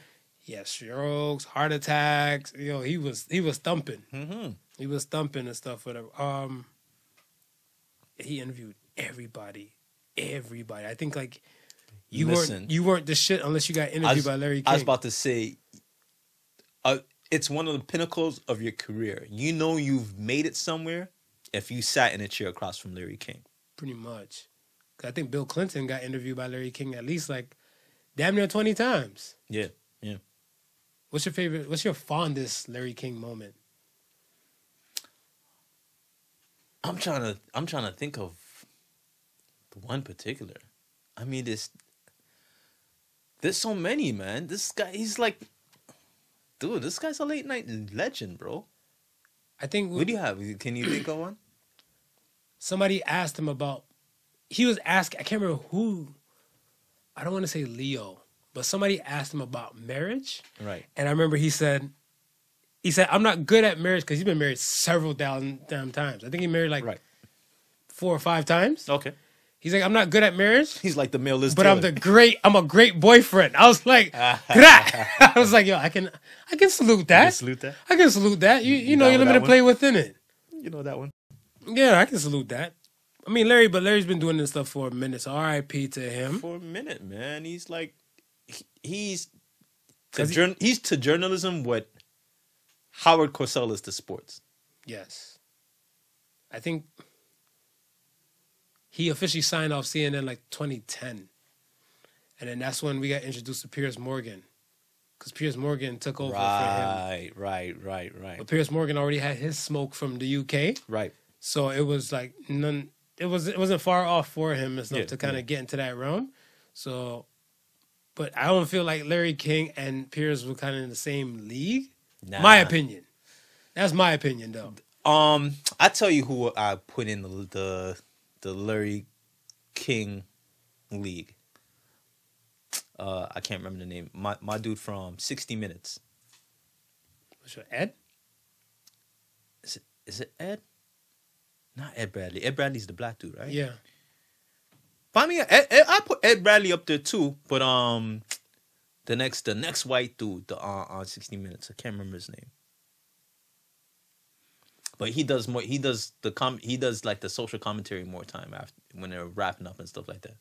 He had strokes, heart attacks. You know, he was he was thumping. Mm-hmm. He was thumping and stuff. Whatever. Um, he interviewed everybody, everybody. I think like you Listen. weren't you weren't the shit unless you got interviewed was, by Larry King. I was about to say uh, it's one of the pinnacles of your career. You know you've made it somewhere if you sat in a chair across from Larry King. pretty much. I think Bill Clinton got interviewed by Larry King at least like damn near twenty times. Yeah. Yeah. What's your favorite? What's your fondest Larry King moment? I'm trying to I'm trying to think of the one particular. I mean this there's so many, man. This guy he's like dude, this guy's a late night legend, bro. I think What do you have? Can you think of one? somebody asked him about. He was asked. I can't remember who. I don't want to say Leo, but somebody asked him about marriage, Right. and I remember he said, he said, "I'm not good at marriage because he's been married several damn, damn times. I think he married like Right. four or five times. Okay. He's like, I'm not good at marriage, He's like the male Liz but I'm the great. I'm a great boyfriend. I was like, ah. "Grah." I was like, yo, I can, I can salute that. can salute that? I can salute that. You, you know, you're limited one? play within it. You know that one. Yeah, I can salute that. I mean, Larry, but Larry's been doing this stuff for a minute. So R.I.P. to him. For a minute, man. He's like he- he's to he- he's to journalism what Howard Cosell is to sports. Yes, I think he officially signed off CNN like 2010, and then that's when we got introduced to Piers Morgan, because Piers Morgan took over for him. Right, right, right, right. But Piers Morgan already had his smoke from the UK, Right. so it was like none. It was it wasn't far off for him enough Yeah, to kind of yeah. get into that realm. So, but I don't feel like Larry King and Piers were kind of in the same league. My opinion. That's my opinion, though. Um, I tell you who I put in the the, the Larry King league. Uh, I can't remember the name. My my dude from 60 Minutes. What's your Ed? Is it is it Ed? Not Ed Bradley. Ed Bradley's the black dude, right? Yeah. Find me. Ed, Ed, I put Ed Bradley up there too, but um, the next the next white dude, the uh, on 60 Minutes. I can't remember his name. But he does more. He does the com. He does like the social commentary more time after when they're wrapping up and stuff like that.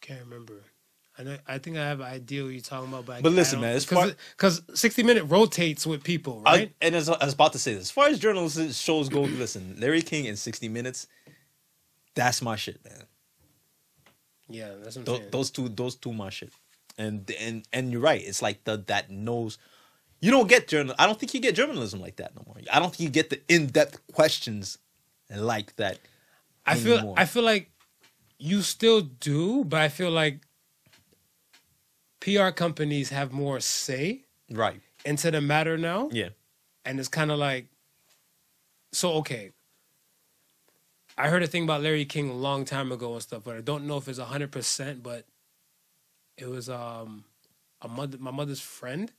Can't remember. I know. I think I have an idea what you're talking about, but, But I listen, don't- man, far- because 60 minute rotates with people, I- right? and as I was about to say, this, as far as journalism shows go, listen, Larry King in 60 Minutes, that's my shit, man. yeah, that's what I'm saying. those two, those two, my shit. And and and you're right. It's like the that knows. You don't get journal. I don't think you get journalism like that no more. I don't think you get the in depth questions like that. I feel. I feel like you still do, but I feel like PR companies have more say Right. into the matter now, Yeah. and it's kind of like, so okay. I heard a thing about Larry King a long time ago and stuff, but I don't know if it's hundred percent. But it was um a mother, my mother's friend.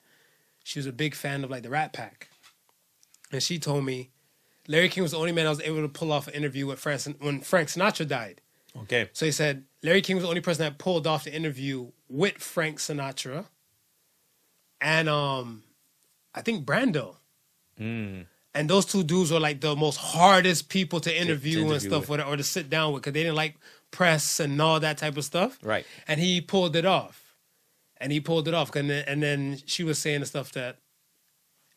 She was a big fan of like the Rat Pack, and she told me Larry King was the only man I was able to pull off an interview with Frank when Frank Sinatra died. Okay. So he said Larry King was the only person that pulled off the interview with Frank Sinatra, and um, I think Brando. Mm. And those two dudes were like the most hardest people to interview, and interview stuff with. with, or to sit down with, because they didn't like press and all that type of stuff. Right. And he pulled it off, and he pulled it off, and then, and then she was saying the stuff that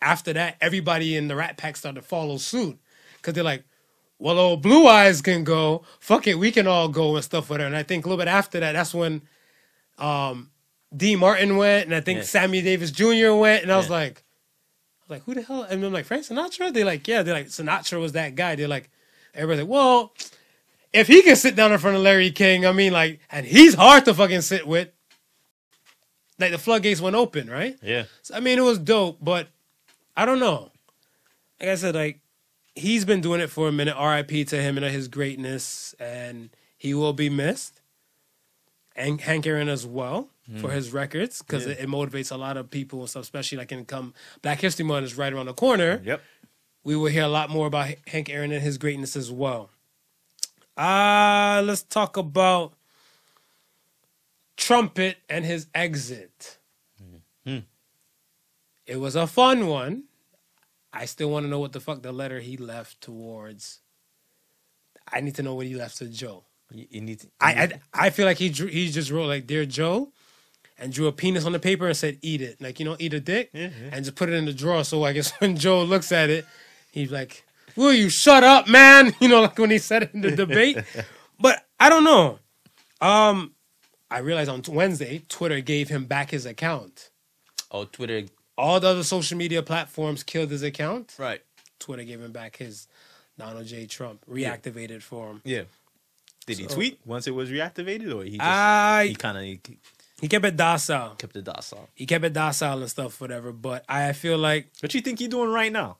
after that, everybody in the Rat Pack started to follow suit, because they're like, well, old Blue Eyes can go. Fuck it, we can all go and stuff with her. And I think a little bit after that, that's when um, D. Martin went, and I think Yeah. Sammy Davis Jr. went, and I was like, I was like, who the hell? And I'm like, Frank Sinatra? They're like, yeah. They're like, Sinatra was that guy. They're like, everybody's like, well, if he can sit down in front of Larry King, I mean, like, and he's hard to fucking sit with. Like the floodgates went open, right? Yeah. So, I mean, it was dope, but I don't know. Like I said, like he's been doing it for a minute. R.I.P. to him and his greatness, and he will be missed. And Hank Aaron as well hmm. for his records because Yeah. it, it motivates a lot of people and stuff, especially like in come Black History Month is right around the corner. Yep. We will hear a lot more about Hank Aaron and his greatness as well. Uh let's talk about Trumpet and his exit. Hmm. It was a fun one. I still want to know what the fuck the letter he left towards. I need to know what he left to Joe. You, you need to. I, I I feel like he drew he just wrote like dear Joe, and drew a penis on the paper and said eat it like you know eat a dick yeah. and just put it in the drawer. So I guess when Joe looks at it, he's like, "Will you shut up, man?" You know, like when he said it in the debate. But I don't know. Um, I realized on Wednesday Twitter gave him back his account. oh, Twitter. All the other social media platforms killed his account. Right. Twitter gave him back his Donald J. Trump reactivated for him. Yeah. Did he tweet once it was reactivated, or he just I he kind of he he kept it docile. kept it docile? he kept it docile and stuff, whatever. But I feel like What you think he doing right now?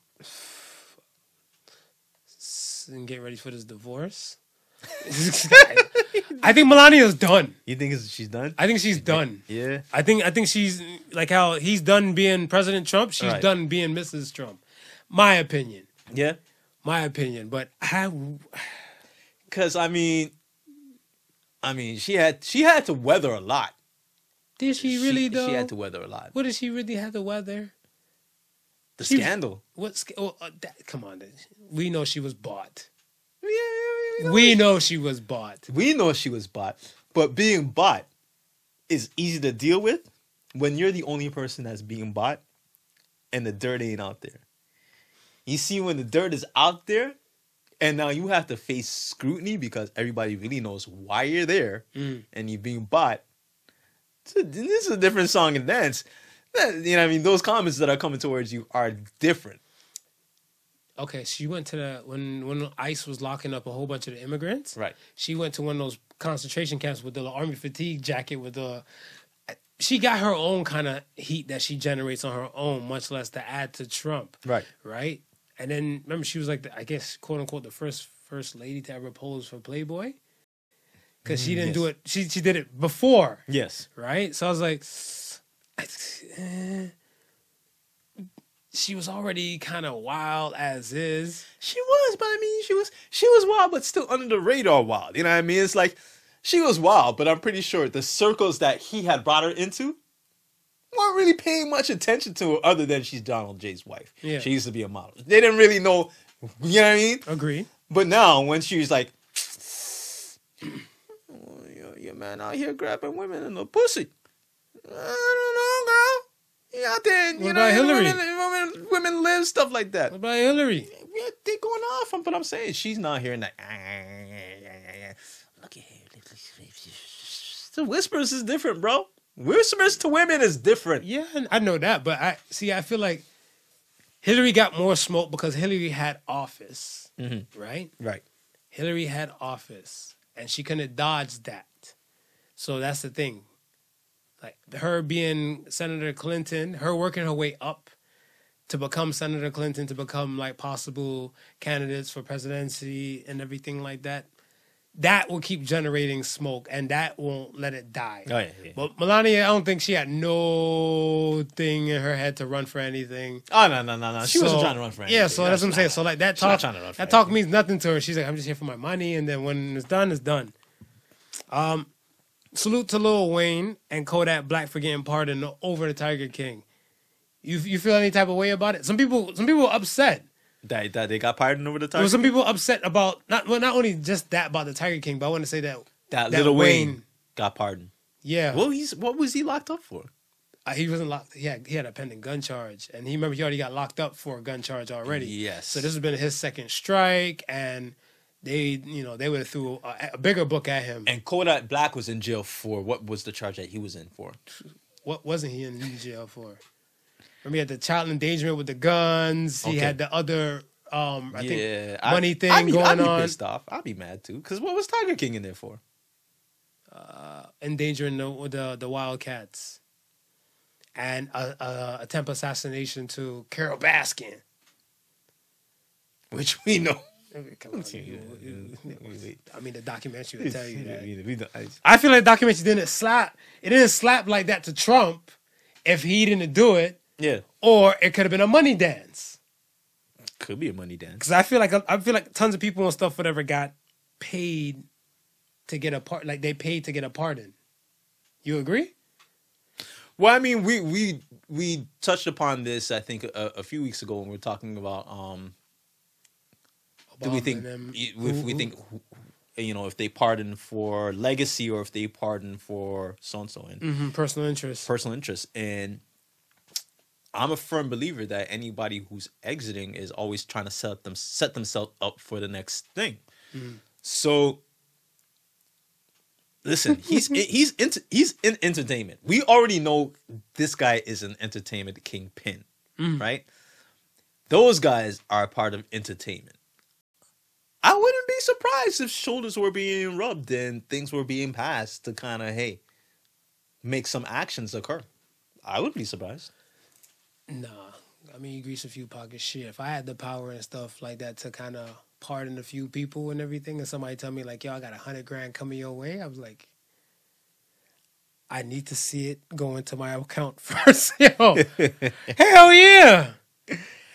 And get ready for this divorce. I think Melania's done. You think she's done? I think she's done. yeah. I think I think she's like how he's done being President Trump. She's Right. done being Mrs. Trump. My opinion. Yeah. My opinion. But I Cause I mean, I mean, she had she had to weather a lot. did she really she, though? She had to weather a lot. what did she really have to weather? The scandal. What's oh, uh, that, come on? We know she was bought. Yeah, yeah, yeah, We know she was bought. we know she was bought, but being bought is easy to deal with when you're the only person that's being bought and the dirt ain't out there. You see, when the dirt is out there, and now you have to face scrutiny because everybody really knows why you're there Mm. and you're being bought. A- this is a different song and dance. You know, I mean, those comments that are coming towards you are different. Okay, she went to the when when ICE was locking up a whole bunch of the immigrants. Right. She went to one of those concentration camps with the army fatigue jacket with the. She got her own kind of heat that she generates on her own, much less to add to Trump. Right. Right. And then remember, she was like, the, I guess, quote unquote, the first first lady to ever pose for Playboy. Because she Mm, didn't do it. She she did it before. Yes. right? So I was like, eh. she was already kind of wild as is. She was, but I mean, she was she was wild, but still under the radar wild. You know what I mean? It's like she was wild, but I'm pretty sure the circles that he had brought her into weren't really paying much attention to her, other than she's Donald J's wife. Yeah. She used to be a model. They didn't really know. You know what I mean? Agree. But now, when she's like, oh, your, your man out here grabbing women in the pussy. I don't know, girl. Out there, you What know, Hillary? Women, women, women live stuff like that. What about Hillary? Yeah, they going off, on, but I'm saying she's not hearing that. Look at here. The whispers is different, bro. Whispers to women is different. Yeah, I know that, but I see. I feel like Hillary got more smoke because Hillary had office, mm-hmm. right? Right. Hillary had office, and she couldn't dodge that. So that's the thing. Like her being Senator Clinton, her working her way up to become Senator Clinton, to become like possible candidates for presidency and everything like that. That will keep generating smoke, and that won't let it die. Oh, yeah, yeah. But Melania, I don't think she had no thing in her head to run for anything. Oh no no no no! She wasn't trying to run for anything. Yeah, so that's what I'm saying. So like that talk, trying to run that talk means nothing to her. She's like, I'm just here for my money, and then when it's done, it's done. Um, Salute to Lil Wayne and Kodak Black for getting pardoned over the Tiger King. You you feel any type of way about it? Some people some people upset. That, that they got pardoned over the There time. some people upset about not well, not only just that about the Tiger King, but I want to say that that, that Lil Wayne, Wayne- got pardoned. yeah, Well, he's what was he locked up for? uh, he wasn't locked. He had he had a pending gun charge, and he remember he already got locked up for a gun charge already. Yes. So this has been his second strike, and they you know they would have threw a, a bigger book at him. And Kodak Black was in jail for what was the charge that he was in for? what wasn't he in jail for? Remember he had the child endangerment with the guns. He had the other um I think money I, thing I'd be, going I'd be on, Pissed off. I'd be mad too. Because what was Tiger King in there for? endangering the the, the wildcats, and a, a attempt assassination to Carole Baskin. Which we know. Come on, you- you- I mean, the documentary will tell you that. I- I feel like the documentary didn't slap. It didn't slap like that to Trump if he didn't do it, Yeah, or it could have been a money dance. could be a money dance. Because I feel like I feel like tons of people and stuff whatever got paid to get a part, like they paid to get a pardon. You agree? Well, I mean, we we we touched upon this. I think a, a few weeks ago when we were talking about um, do we think them- if who- we who- think you know if they pardon for legacy or if they pardon for so and so and Mhm, personal interest. personal interest. And i'm a firm believer that anybody who's exiting is always trying to set them set themselves up for the next thing. So listen he's he's into he's in entertainment. We already know this guy is an entertainment kingpin right? Those guys are a part of entertainment I wouldn't be surprised if shoulders were being rubbed and things were being passed to kind of hey make some actions occur. I would be surprised. Nah, I mean, you grease a few pockets. Shit, if I had the power and stuff like that to kind of pardon a few people and everything, and somebody tell me like, "Yo, I got a hundred grand coming your way," I was like, I need to see it go into my account first. Yo, hell yeah,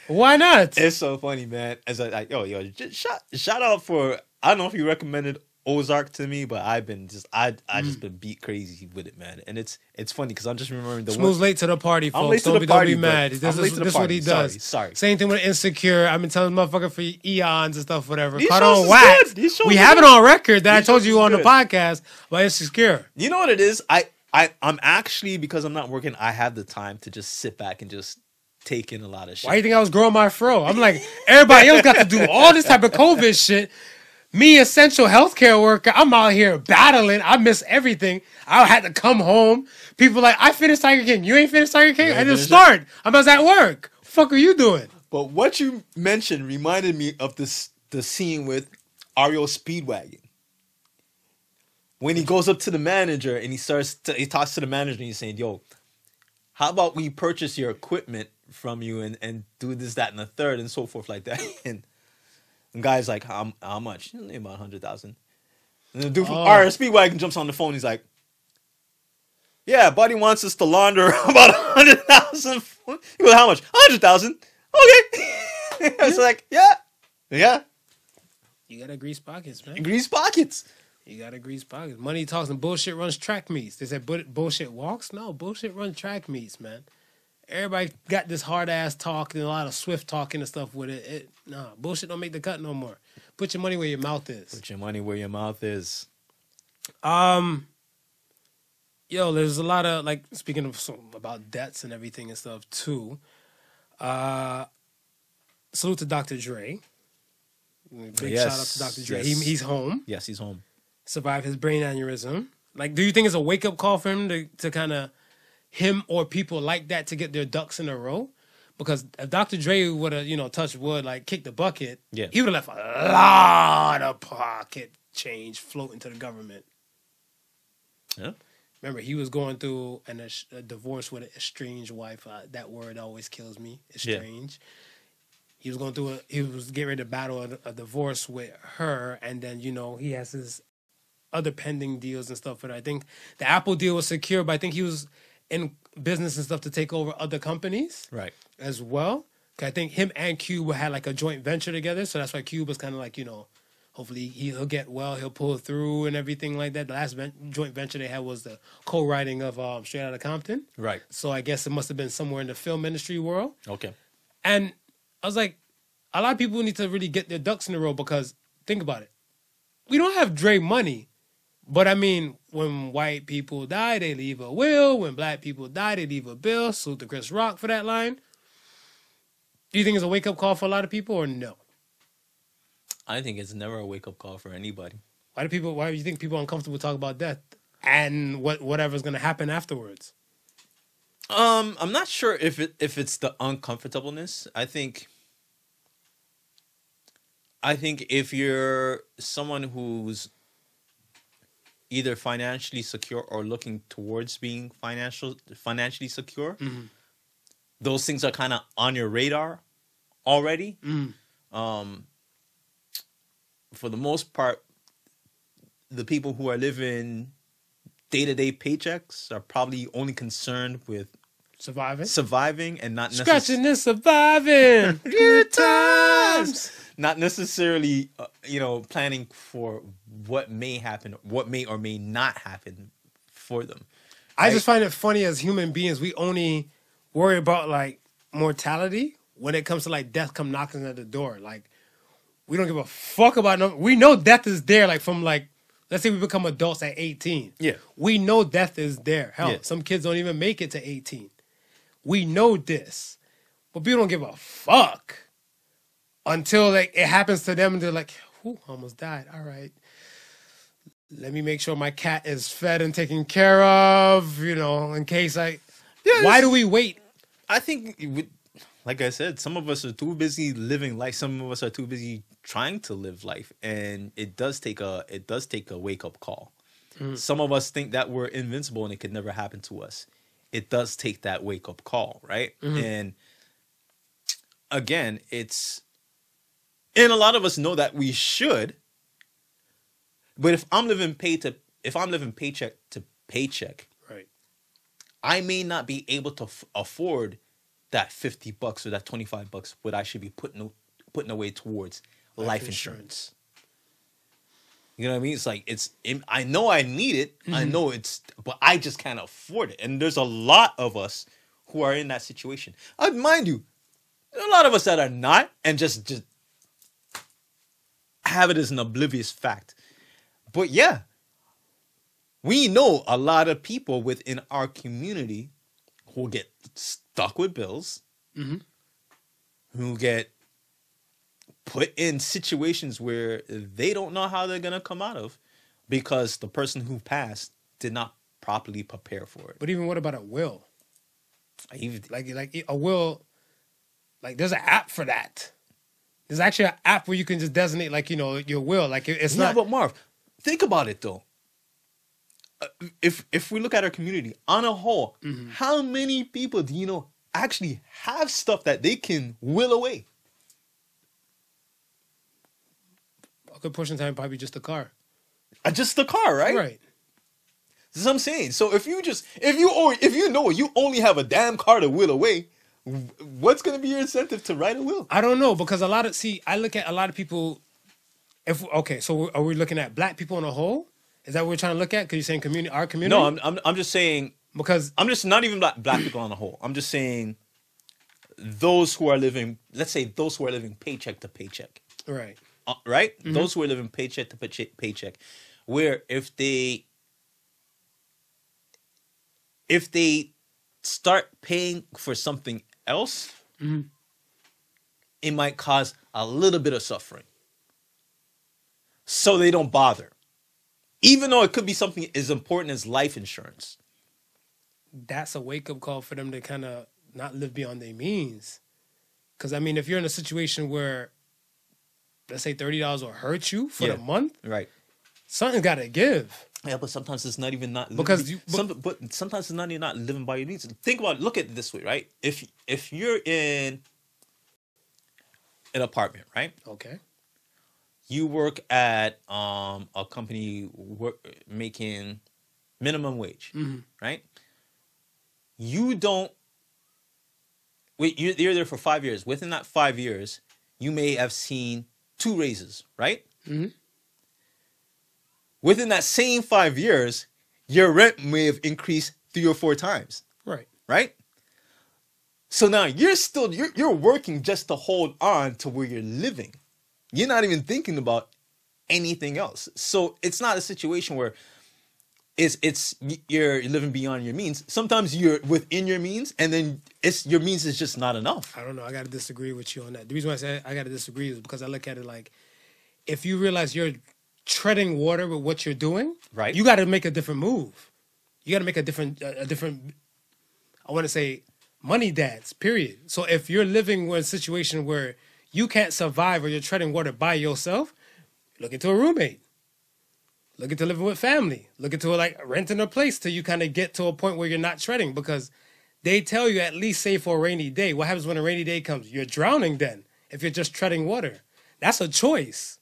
why not? It's so funny, man. As I like, yo, yo, just shout shout out for I don't know if you recommended Ozark to me, but I've been just I I just mm. been beat crazy with it, man. And it's it's funny because I'm just remembering the Smooth's one. late to the party, folks. I'm late to don't the be, party, don't be but mad. I'm This late is to the this what he party. Sorry, does. sorry. Same thing with Insecure. I've been telling motherfucker for eons and stuff, whatever. These Caught shows on is wax. good. These shows We have it good. on record that I told shows you is on the good. podcast about Insecure. You know what it is? I I I'm actually because I'm not working, I have the time to just sit back and just take in a lot of shit. Why do you think I was growing my fro? I'm like, everybody else got to do all this type of COVID shit. Me, essential healthcare worker, I'm out here battling. I miss everything. I had to come home. People like, I finished Tiger King. You ain't finished Tiger King? You I ain't didn't finished it? start. I was at work. Fuck are you doing? But what you mentioned reminded me of this the scene with Ariel Speedwagon. When he goes up to the manager and he starts to, he talks to the manager and he's saying, "Yo, how about we purchase your equipment from you and and do this, that, and the third and so forth like that." And the guy's like, "How how much?" About hundred thousand. And the dude from Oh. Ariel Speedwagon jumps on the phone. He's like. Yeah, buddy wants us to launder about hundred thousand. He goes, how much? Hundred thousand. Okay. it's like, yeah, yeah. You gotta grease pockets, man. Grease pockets. You gotta grease pockets. Money talks and bullshit runs track meets. They said bullshit walks. No, bullshit runs track meets, man. Everybody got this hard ass talk and a lot of swift talking and stuff with it. it. Nah, bullshit don't make the cut no more. Put your money where your mouth is. Put your money where your mouth is. Um, yo, there's a lot of like speaking of some, about debts and everything and stuff too. Uh, salute to Dr. Dre. Big Yes, shout out to Dr. Dre. yes. He, he's home. Yes, he's home. Survived his brain aneurysm. Like, do you think it's a wake up call for him to to kind of him or people like that to get their ducks in a row? Because if Dr. Dre would have, you know, touched wood, like kicked the bucket, Yeah. he would have left a lot of pocket change floating to the government. Yeah. Remember, he was going through an, a, divorce with an estranged wife. Uh, that word always kills me. Estranged. He was going through a, he was getting ready to battle a, a divorce with her, and then you know he has his other pending deals and stuff. But I think the Apple deal was secure, but I think he was in business and stuff to take over other companies Right. as well. I think him and Cube had like a joint venture together, so that's why Cube was kind of like you know Hopefully he- he'll get well. He'll pull through and everything like that. The last ven- joint venture they had was the co-writing of um, Straight Outta Compton. Right. So I guess it must have been somewhere in the film industry world. Okay. And I was like, a lot of people need to really get their ducks in a row because think about it. We don't have Dre money, but I mean, when white people die, they leave a will. When black people die, they leave a bill. Salute to Chris Rock for that line. Do you think it's a wake up call for a lot of people or no? I think it's never a wake up call for anybody. Why do people? Why do you think people are uncomfortable talk about death and what whatever's going to happen afterwards? Um, I'm not sure if it if it's the uncomfortableness. I think I think if you're someone who's either financially secure or looking towards being financial financially secure, those things are kind of on your radar already. Um, for the most part, the people who are living day to day paychecks are probably only concerned with Surviving, surviving and not necessarily scratching and surviving. Good times. not necessarily uh, you know planning for what may happen what may or may not happen for them I just find it funny as human beings, we only worry about like mortality when it comes to like death come knocking at the door. Like we don't give a fuck about no. We know death is there. Like from like let's say we become adults at eighteen. Yeah. we know death is there. Hell, Yeah. some kids don't even make it to eighteen. We know this, but people don't give a fuck until like it happens to them and they're like, "Who almost died." All right let me make sure my cat is fed and taken care of, you know, in case I. Yeah, Why do we wait? i think would- like i said some of us are too busy living life some of us are too busy trying to live life and it does take a it does take a wake up call mm. some of us think that we're invincible and it could never happen to us it does take that wake up call right mm-hmm. and again it's and a lot of us know that we should but if i'm living pay to if i'm living paycheck to paycheck Right. I may not be able to f- afford that 50 bucks or that 25 bucks what I should be putting putting away towards life, insurance. You know what I mean? It's like it's im- I know I need it. I mm-hmm. know it's but I just can't afford it. And there's a lot of us who are in that situation. I mind you, a lot of us that are not and just just have it as an oblivious fact. But yeah, we know a lot of people within our community who get stuck with bills, mm-hmm. who get put in situations where they don't know how they're gonna come out of because the person who passed did not properly prepare for it. But even what about a will? Even- Like, like a will, like there's an app for that. There's actually an app where you can just designate, like you know, your will. Like it- it's yeah, not. but Marv, think about it though. Uh, If if we look at our community on a whole, Mm-hmm. how many people do you know actually have stuff that they can will away? A good portion of time, probably just a car. Uh, Just the car, right? Right. That's what I'm saying. So if you just if you or if you know you only have a damn car to will away, what's gonna be your incentive to write a will? I don't know because a lot of see, I look at a lot of people. If okay, so are we looking at black people on a whole? Is that what we're trying to look at? Because you're saying community, our community. No, I'm, I'm I'm just saying because I'm just not even black black people on the whole. I'm just saying those who are living, let's say those who are living paycheck to paycheck, right. Uh, right? Those who are living paycheck to paycheck, paycheck, where if they if they start paying for something else, it might cause a little bit of suffering. So they don't bother. Even though it could be something as important as life insurance. that's a wake up call for them to kind of not live beyond their means. Because I mean, if you're in a situation where, let's say thirty dollars will hurt you for Yeah. the month, Right. something's got to give. Yeah, but sometimes it's not even not Because you- some, but sometimes it's not even not living by your needs. Think about it, look at it this way, right? If if you're in an apartment, right? Okay. You work at um a company work, making minimum wage, right? You don't wait. You're, you're there for five years. Within that five years, you may have seen two raises, right? Mm-hmm. within that same five years, your rent may have increased three or four times, Right. right? So now you're still you're you're working just to hold on to where you're living. You're not even thinking about anything else. So it's not a situation where it's it's you're living beyond your means. Sometimes you're within your means, and then it's your means is just not enough. I don't know. I got to disagree with you on that. The reason why I say I got to disagree is because I look at it like if you realize you're treading water with what you're doing, Right. You got to make a different move. You got to make a different, a a different. I want to say money dance. Period. So if you're living in a situation where you can't survive or you're treading water by yourself, look into a roommate. Look to living with family. looking to like renting a place till you kind of get to a point where you're not treading because they tell you at least save for a rainy day. What happens when a rainy day comes? You're drowning then if you're just treading water. That's a choice.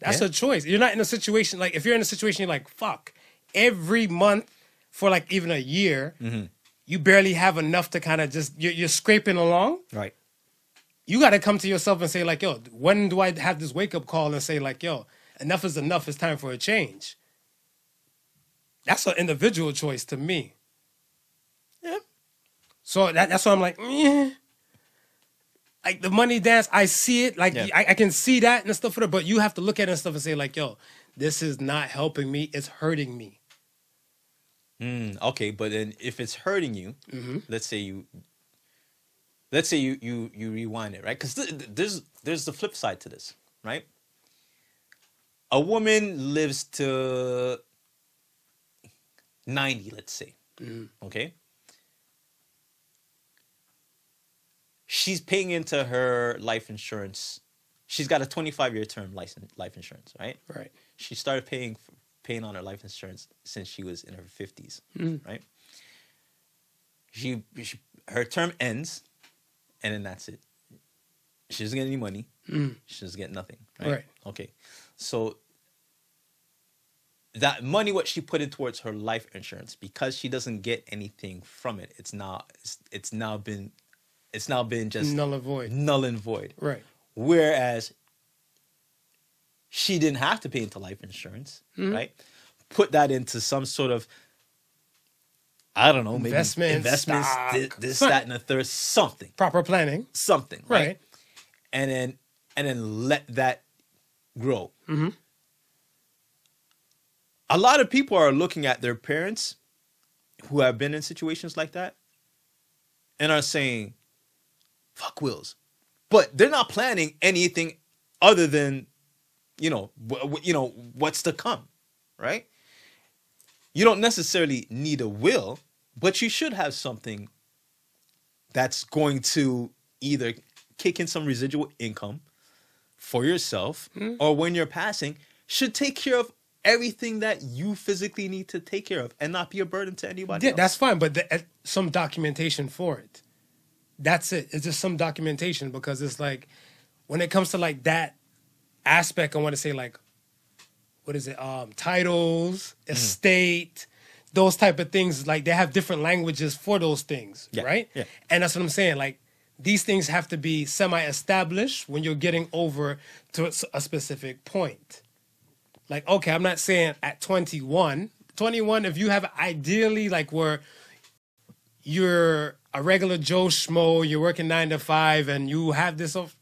That's Yeah. a choice. You're not in a situation like if you're in a situation you're like, fuck, every month for like even a year, mm-hmm. you barely have enough to kind of just you're, you're scraping along. Right. You got to come to yourself and say like, yo, when do I have this wake up call and say like, yo, enough is enough. It's time for a change. That's an individual choice to me. Yeah. So that, that's why I'm like, like the money dance, I see it, like Yeah. I, I can see that and stuff for it, but you have to look at it and stuff and say like, yo, this is not helping me. It's hurting me. Mm, okay, but then if it's hurting you, let's say you, let's say you you you rewind it, right? Because th- th- there's there's the flip side to this, right? A woman lives to ninety, let's say, mm. okay. She's paying into her life insurance. She's got a twenty-five year term license life insurance, right? Right. she started paying paying on her life insurance since she was in her 50s mm. right she, she her term ends and then that's it she doesn't get any money mm. she doesn't get nothing right? Right. okay so that money what she put in towards her life insurance because she doesn't get anything from it it's now it's, it's now been it's now been just Null and void. null and void Right. Whereas she didn't have to pay into life insurance, mm-hmm. right? Put that into some sort of I don't know, maybe Investment, investments, this, that, and the third, something, Proper planning. something, right? Right. And then and then let that grow. Mm-hmm. A lot of people are looking at their parents who have been in situations like that and are saying, "Fuck wills," but they're not planning anything other than, you know, wh- you know what's to come, right? You don't necessarily need a will, but you should have something that's going to either kick in some residual income for yourself or when you're passing should take care of everything that you physically need to take care of and not be a burden to anybody Yeah, else. that's fine, but the, uh, some documentation for it. That's it. It's just some documentation because it's like when it comes to like that aspect, I want to say like, what is it? Um, titles, Mm. estate, those type of things. Like they have different languages for those things, Yeah, right? yeah. And that's what I'm saying. Like these things have to be semi-established when you're getting over to a specific point. Like okay i'm not saying at 21 21 if you have ideally like where you're a regular joe schmo you're working nine to five and you have this off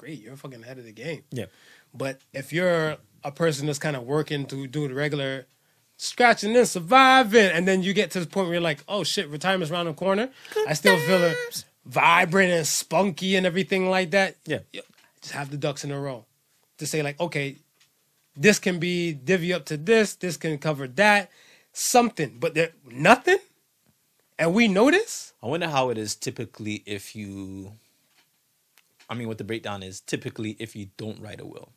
great you're fucking ahead of the game. Yeah. But if you're a person that's kind of working to do the regular scratching and surviving, and then you get to the point where you're like, oh shit, retirement's around the corner. I still feel it vibrant and spunky and everything like that. Yeah. Just have the ducks in a row. To say, like, okay, this can be divvy up to this, this can cover that, something, but there nothing. And we know this. i wonder how it is typically if you i mean what the breakdown is typically if you don't write a will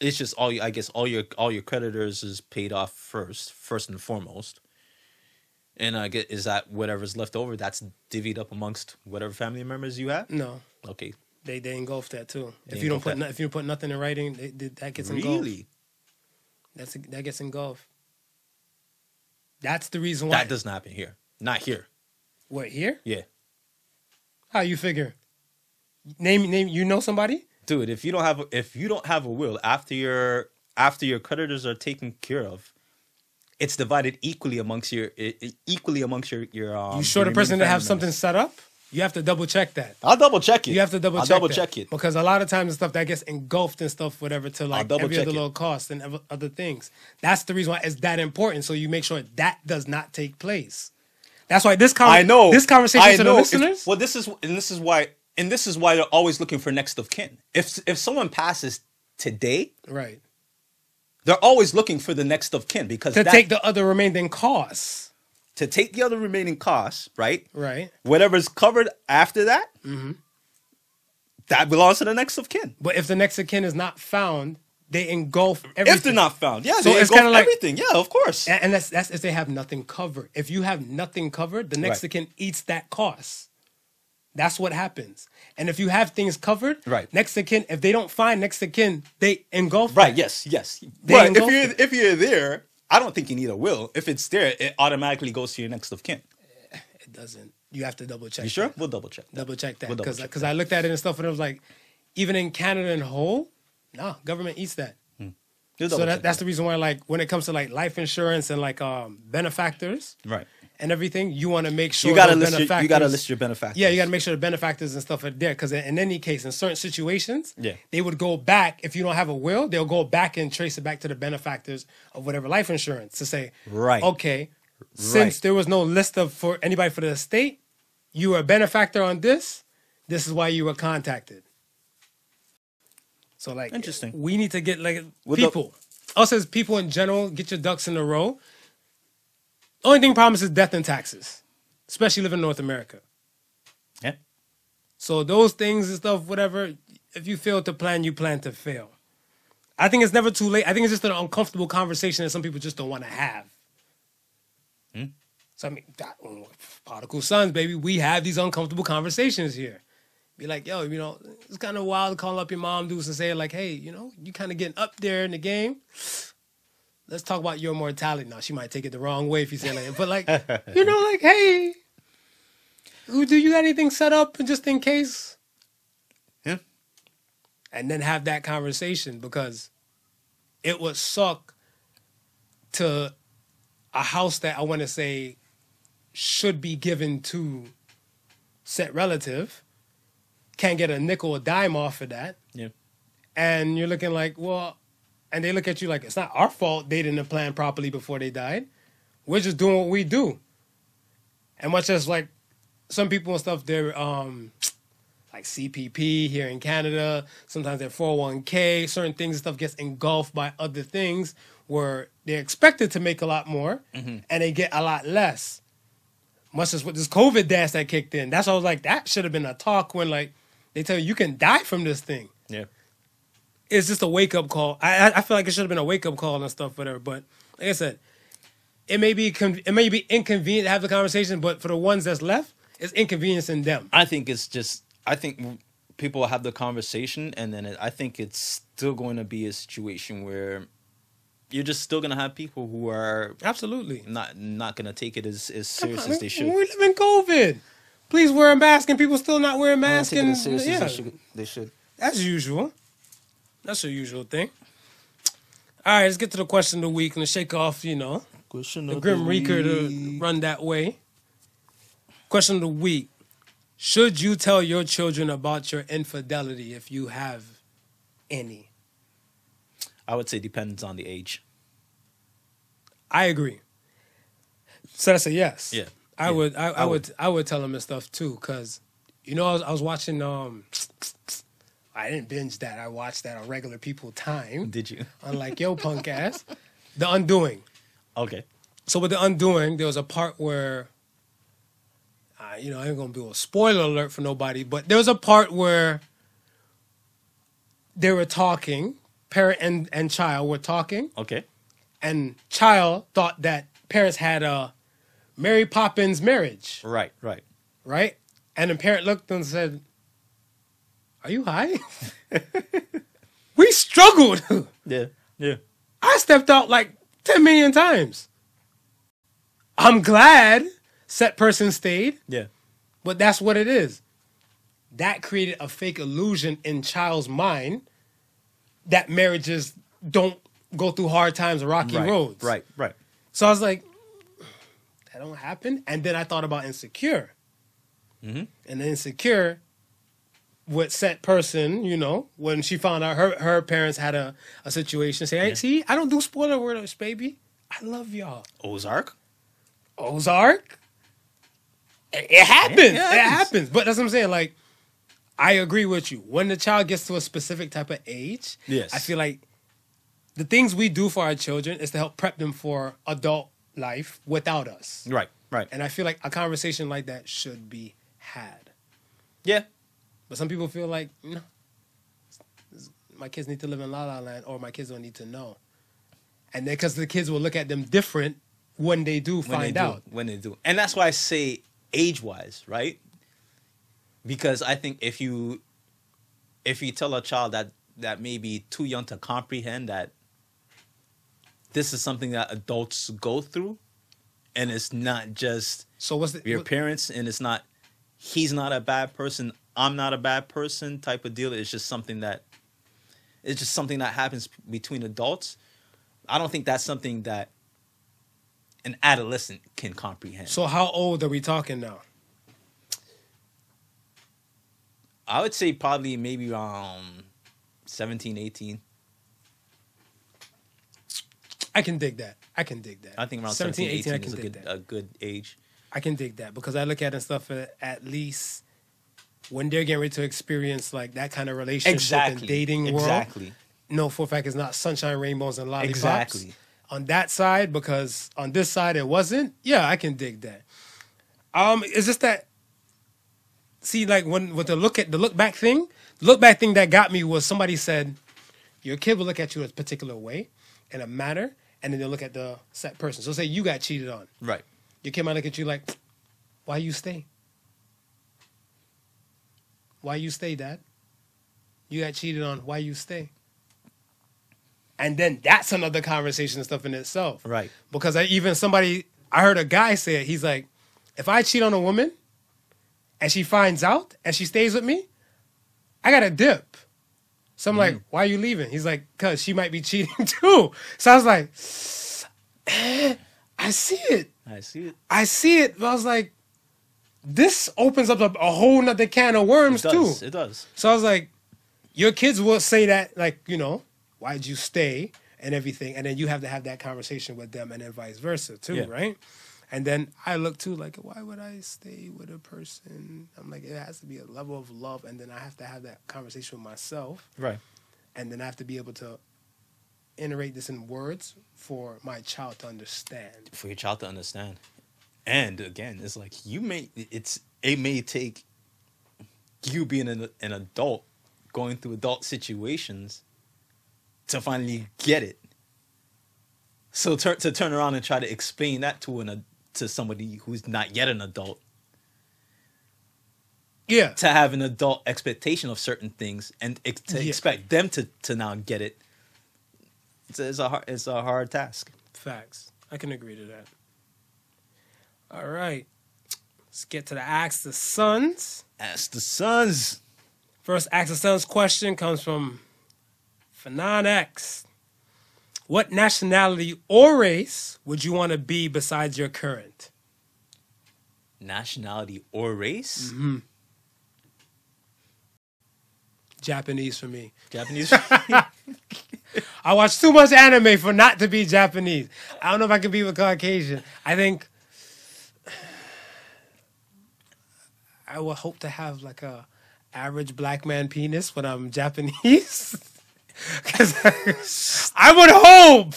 it's just all you i guess all your all your creditors is paid off first first and foremost and i get is that whatever's left over that's divvied up amongst whatever family members you have No, okay they they engulf that too. They if you don't put no, if you put nothing in writing, they, they, that gets engulfed. really That's that gets engulfed. That's the reason why. that doesn't happen here not here what here? yeah How you figure? Name name. You know somebody? dude if you don't have if you don't have a will after your after your creditors are taken care of, it's divided equally amongst your equally amongst your your. Um, You sure the person remaining to have family something set up? You have to double check that. I'll double check it. You have to double I'll check double that. check it. because a lot of times the stuff that gets engulfed and stuff, whatever, to like double every check other it. little cost and other things. That's the reason why it's that important. So you make sure that does not take place. That's why this con- I know this conversation I to know. the If- listeners. well, this is and this is why and this is why they're always looking for next of kin. If if someone passes today, right. They're always looking for the next of kin because To that- take the other remaining costs. to take the other remaining costs, right? Right. Whatever's covered after that, Mm-hmm. that belongs to the next of kin. But if the next of kin is not found, they engulf everything. If they're not found, yeah, So they it's engulf kinda like- everything. Yeah, of course. And, and that's that's if they have nothing covered. If you have nothing covered, the next Right. of kin eats that cost. That's what happens. And if you have things covered, Right. next of kin, if they don't find next of kin, they engulf. Right. that. Yes. Yes. They But if you're it. if you're there, I don't think you need a will. If it's there, it automatically goes to your next of kin. It doesn't. You have to double check. You sure? that. We'll double check. that. Double check that We'll double because I looked at it and stuff and it was like, even in Canada and whole, no, government eats that. We'll So that, that's the reason why, like, when it comes to like life insurance and like um benefactors right. And everything, you want to make sure You gotta list your, you gotta benefactors- list your benefactors. Yeah, you got to make sure the benefactors and stuff are there because in any case, in certain situations, Yeah. they would go back if you don't have a will. They'll go back and trace it back to the benefactors of whatever life insurance to say, Right. okay, since Right. there was no list of for anybody for the estate, you were a benefactor on this. This is why you were contacted. So like, Interesting. We need to get like With the- people. Us as people in general, get your ducks in a row. Only thing problem is death and taxes, especially living in North America. Yeah. So those things and stuff, whatever. If you fail to plan, you plan to fail. I think it's never too late. I think it's just an uncomfortable conversation that some people just don't want to have. Hmm? So I mean, that, mm, prodigal sons, baby, we have these uncomfortable conversations here. Be like, yo, you know, it's kind of wild to call up your mom dudes and say like, hey, you know, you kind of getting up there in the game. Let's talk about your mortality. Now she might take it the wrong way if you say like, that. but like, you know, like, hey, do you got anything set up just in case? Yeah. and then have that conversation because it would suck to a house that I want to say should be given to set relative can't get a nickel or dime off of that Yeah. and you're looking like well and they look at you like it's not our fault they didn't plan properly before they died we're just doing what we do and much as like some people and stuff they're um like CPP here in Canada. Sometimes their 401k, certain things and stuff gets engulfed by other things where they're expected to make a lot more and they get a lot less. Much as with this COVID dance that kicked in. That's why I was like, that should have been a talk when like they tell you you can die from this thing. Yeah. It's just a wake up call. I I- feel like it should have been a wake up call and stuff, whatever. But like I said, it may be con- it may be inconvenient to have the conversation, but for the ones that's left, it's inconveniencing them. I think it's just. I think people have the conversation, and then it, I think it's still going to be a situation where you're just still going to have people who are Absolutely. not not going to take it as as serious as they should. We live in COVID. Please wear a mask, and people still not wearing masks. Take it And as serious as yeah, they should. As usual. That's a usual thing. All right, let's get to the question of the week and let's shake off, you know, Question the Grim Reaper to run that way. Question of the week: Should you tell your children about your infidelity if you have any? I would say depends on the age. I agree. So that's a yes. Yeah. I Yeah. would. I, I, I would. would. I would tell them this stuff too, because you know I was, I was watching. Um, I didn't binge that. I watched that on regular people time, Did you? unlike yo punk ass. The Undoing. Okay. So with the Undoing, there was a part where, uh, you know, I ain't gonna do a spoiler alert for nobody, but there was a part where they were talking, parent and, and child were talking, Okay. and child thought that parents had a Mary Poppins marriage, Right. Right. right? And the parent looked and said, "Are you high?" we struggled. Yeah. Yeah. I stepped out like 10 million times. I'm glad set person stayed, Yeah. but that's what it is. That created a fake illusion in child's mind that marriages don't go through hard times, rocky right, roads. Right, right. So I was like, that don't happen. And then I thought about insecure. Mm-hmm. And then insecure with set person, you know, when she found out her her parents had a, a situation, say, hey, see, I don't do spoiler words, baby. I love y'all. Ozark. Ozark. It, it happens. Yeah, it it happens. happens. But that's what I'm saying. Like, I agree with you. When the child gets to a specific type of age, Yes. I feel like the things we do for our children is to help prep them for adult life without us. Right, right. And I feel like a conversation like that should be had. Yeah, But some people feel like, no, my kids need to live in La La Land or my kids don't need to know. And then because the kids will look at them different when they do when find they do, out. when they do, and that's why I say age-wise, right? Because I think if you if you tell a child that that may be too young to comprehend that this is something that adults go through, and it's not just So what's the your what- parents, and it's not he's not a bad person, I'm not a bad person type of deal. It's just something that it's just something that happens between adults. I don't think that's something that an adolescent can comprehend. So how old are we talking now? I would say probably maybe around 17, 18. I can dig that. I can dig that. I think around 17, 18, I is can a dig good, that. a good age. I can dig that because I look at it and stuff at, at least when they're getting ready to experience like that kind of relationship and dating world. Exactly. No, for a fact, it's not sunshine, rainbows, and lollipops. Exactly. On that side, because on this side it wasn't. Yeah, I can dig that. Um, it's just that. See, like when with the look at the look back thing, the look back thing that got me was somebody said, your kid will look at you a particular way, in a manner, and then they'll look at the set person. So say you got cheated on, Right. your kid might look at you like, why you stay? Why you stay, dad? You got cheated on. Why you stay? And then that's another conversation and stuff in itself. Right. Because I even somebody I heard a guy say it. He's like, if I cheat on a woman and she finds out and she stays with me, I got to dip. So I'm like, why are you leaving? He's like, cause she might be cheating too. So I was like, eh, I see it. I see it. I see it. But I was like, this opens up a, a whole nother can of It worms does. too. It does. So I was like, your kids will say that, like, you know, why'd you stay and everything. And then you have to have that conversation with them and then vice versa too, Yeah. right? And then I look too, like, why would I stay with a person? I'm like, it has to be a level of love. And then I have to have that conversation with myself. Right. And then I have to be able to iterate this in words for my child to understand. For your child to understand. And again, it's like you may it's it may take you being an, an adult going through adult situations to finally get it. So tur- to turn around and try to explain that to an to somebody who's not yet an adult Yeah. to have an adult expectation of certain things and ex- to Yeah. expect them to, to now get it it's a, it's a hard it's a hard task Facts. I can agree to that. All right. Let's get to the Ask the Sons. ask the sons First Ask the Sons question comes from Fanon X. What nationality or race would you want to be besides your current? nationality or race mm-hmm. Japanese for me. japanese for me. I watch too much anime for not to be Japanese. I don't know if I can be with Caucasian. I think I would hope to have like a average black man penis when I'm Japanese. Cause I would hope.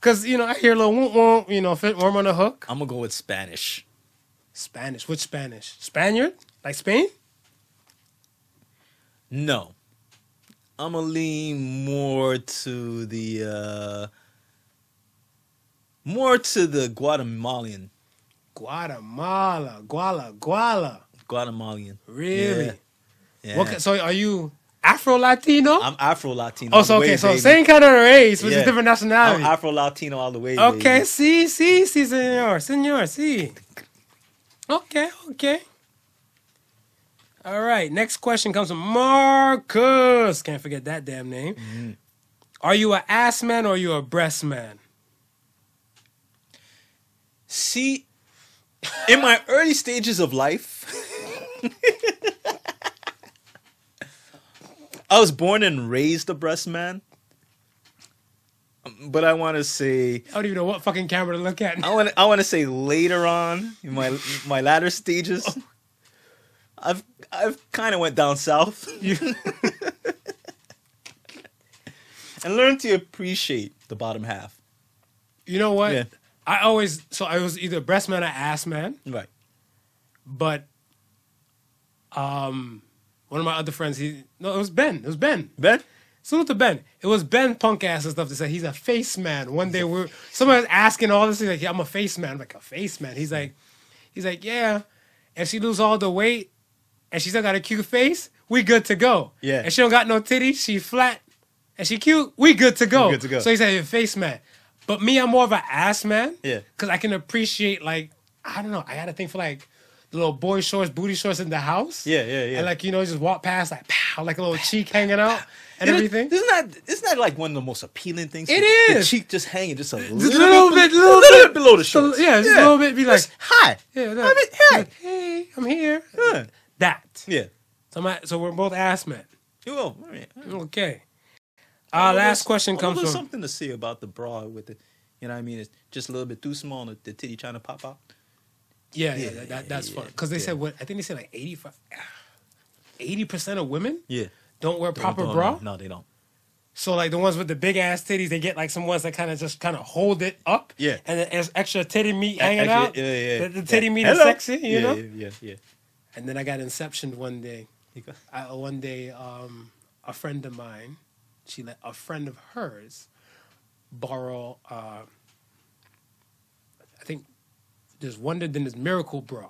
Cause you know I hear a little womp womp, you know, fit worm on the hook. i'm gonna go with spanish Spanish. Which Spanish? Spaniard? Like Spain? no i'm gonna lean more to the uh more to the guatemalan Guatemala. Guala. Guala. Guatemalan Really? yeah, yeah. What, so are you Afro Latino? i'm afro latino Oh, so okay, so same kind of race, which Yeah. different nationality. i'm afro latino all the way okay, baby. see, see, see, senor, senor, see. Okay, okay. All right, next question comes from Marcus. Can't forget that damn name. Mm-hmm. Are you a ass man or are you a breast man? See, in my early stages of life, I was born and raised a breast man. But I want to say, I don't even know what fucking camera to look at. I want, I want to say later on in my my latter stages, oh. I've I've kind of went down south and learned to appreciate the bottom half. You know what? Yeah. I always so I was either breast man or ass man, Right. but um, one of my other friends, he no, it was Ben. It was Ben. Ben. Salute to Ben. It was Ben punk ass and stuff that said he's a face man. One day we're someone was asking all this. He's like, yeah, I'm a face man. I'm like a face man. He's like, he's like, yeah. If she lose all the weight and she still got a cute face, we good to go. Yeah. And she don't got no titties, she flat, and she cute, we good to go. We good to go. So he said you're a face man. But me, I'm more of an ass man. Yeah. Cause I can appreciate like, I don't know, I got a thing for like the little boy shorts, booty shorts in the house. Yeah, yeah, yeah. And like, you know, just walk past like pow, like a little cheek hanging out and everything. Isn't that isn't that like one of the most appealing things? It The is. cheek just hanging just a little, little bit, little, bit below the shorts. yeah, just a little bit. Be like, Just, hi. yeah, I look, mean, hey. like, hey, I'm here. Yeah. That. Yeah. So, my, so we're both ass men. You will. Mean, Okay. Our last there's- question comes from. something to say about the bra with the, you know what I mean? It's just a little bit too small, and the, titty trying to pop out. Yeah, yeah, Yeah, that, that, that's yeah, fun. Because they yeah. said what? I think they said like 85, 80 percent of women Yeah. don't wear proper Don't- bra. don't- No, they don't. So like the ones with the big ass titties, they get like some ones that kind of just kind of hold it up. Yeah. And then there's extra titty meat hanging Actually, out. Yeah, yeah. The, the titty meat Hello. is sexy, you yeah, know. Yeah, yeah, yeah. And then I got inception one day. I, one day, um, a friend of mine, she let a friend of hers borrow. Uh, I think there's one then there's miracle bra.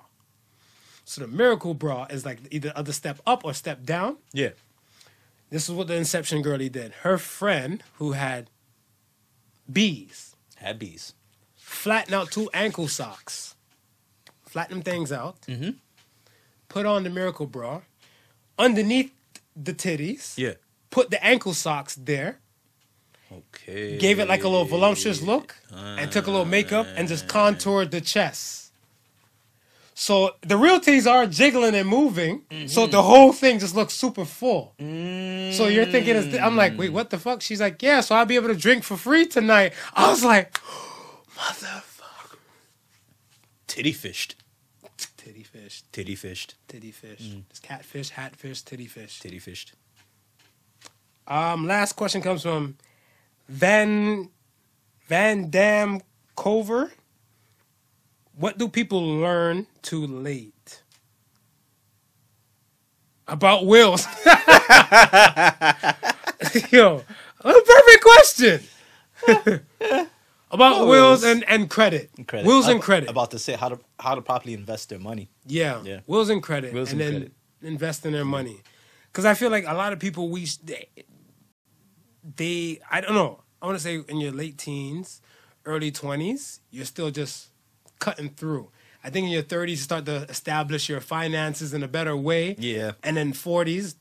So the miracle bra is like either other step up or step down. Yeah. This is what the Inception girlie did. Her friend who had bees Had bees. flatten out two ankle socks, flatten them things out, Mm-hmm. put on the miracle bra, underneath the titties, Yeah. Put the ankle socks there, Okay. gave it like a little voluptuous look, and took a little makeup and just contoured the chest. So the real titties are jiggling and moving, so the mm-hmm. whole thing just looks super full. So you're thinking, it's, I'm like, wait, mm. what the fuck? She's like, yeah, so I'll be able to drink for free tonight. I was like, motherfucker. Titty fished. Titty fished. Titty fished. titty fish. Mm. It's catfish, hatfish, titty fish. Titty fished. Um, last question comes from Van Van Dam Cover. What do people learn too late? About wills. Yo, a perfect question. About wills Wills. and, and credit. Credit. Wills and I'm credit. About to say how to how to properly invest their money. Yeah. Yeah. Wills and credit. Wills and and then credit. invest in their money. Because I feel like a lot of people, we, they, they, I don't know, I want to say in your late teens, early 20s, you're still just cutting through. I think in your 30s, you start to establish your finances in a better way. Yeah. And then 40s,